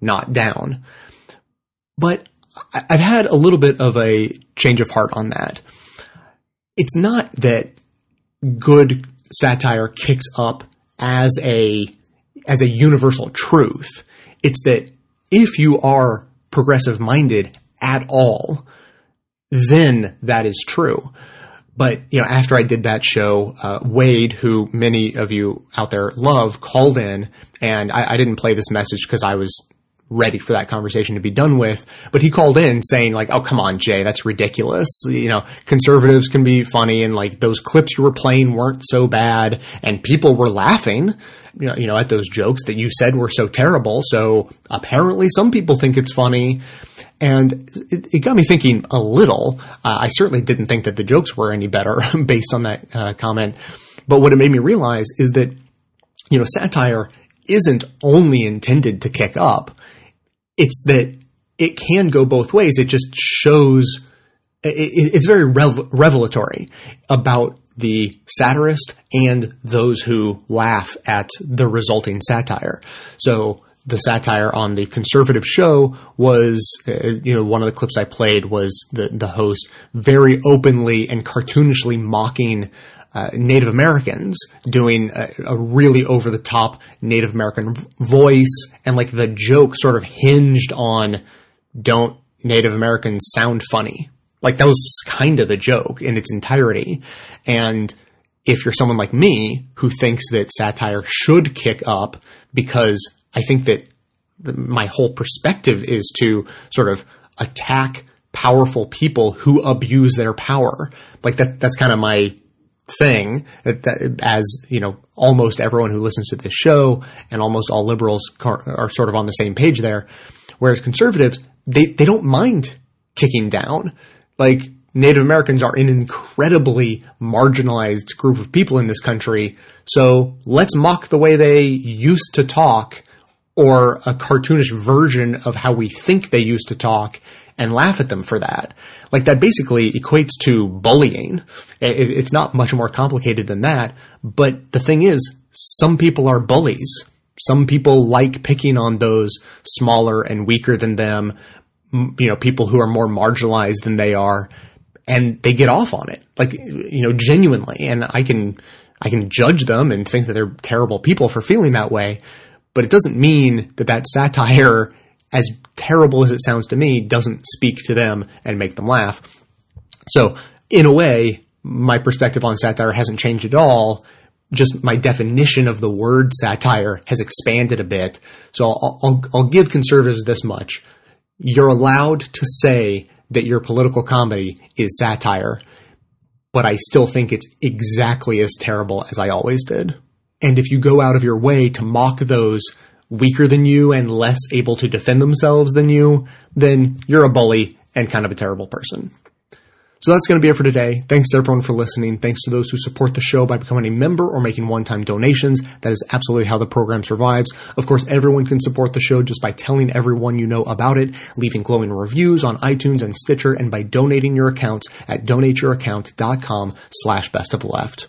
not down. But I've had a little bit of a change of heart on that. It's not that good satire kicks up as a, as a universal truth. It's that if you are progressive minded at all, then that is true. But, you know, after I did that show, uh, Wade, who many of you out there love, called in and I, I didn't play this message because I was ready for that conversation to be done with. But he called in saying like, "Oh, come on, Jay, that's ridiculous. You know, conservatives can be funny, and like those clips you were playing weren't so bad, and people were laughing." You know, you know, at those jokes that you said were so terrible. So apparently, some people think it's funny, and it, it got me thinking a little. Uh, I certainly didn't think that the jokes were any better (laughs) based on that uh, comment. But what it made me realize is that you know, satire isn't only intended to kick up it's that it can go both ways. It just shows, it, it's very rev- revelatory about the satirist and those who laugh at the resulting satire. So the satire on the conservative show was, uh, you know, one of the clips I played was the, the host very openly and cartoonishly mocking uh, Native Americans doing a, a really over the top Native American voice and like the joke sort of hinged on don't Native Americans sound funny? Like that was kind of the joke in its entirety. And if you're someone like me who thinks that satire should kick up because I think that my whole perspective is to sort of attack powerful people who abuse their power. Like that, that's kind of my thing that, as you know almost everyone who listens to this show and almost all liberals are sort of on the same page there. Whereas conservatives they they don't mind kicking down. Like Native Americans are an incredibly marginalized group of people in this country. So let's mock the way they used to talk or a cartoonish version of how we think they used to talk and laugh at them for that. Like that basically equates to bullying. it's not much more complicated than that. But the thing is, some people are bullies. Some people like picking on those smaller and weaker than them, you know, people who are more marginalized than they are, and they get off on it. Like, you know, genuinely. And I can, I can judge them and think that they're terrible people for feeling that way, but it doesn't mean that that satire as terrible as it sounds to me, doesn't speak to them and make them laugh. So, in a way, my perspective on satire hasn't changed at all. Just my definition of the word satire has expanded a bit. So I'll, I'll, I'll give conservatives this much. You're allowed to say that your political comedy is satire, but I still think it's exactly as terrible as I always did. And if you go out of your way to mock those weaker than you and less able to defend themselves than you, then you're a bully and kind of a terrible person. So that's going to be it for today. Thanks to everyone for listening. Thanks to those who support the show by becoming a member or making one-time donations. That is absolutely how the program survives. Of course, everyone can support the show just by telling everyone you know about it, leaving glowing reviews on iTunes and Stitcher, and by donating your accounts at donateyouraccount.com slash best of left.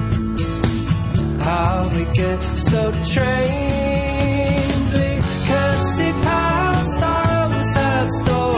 how we get so trained. We can't see past the sad stories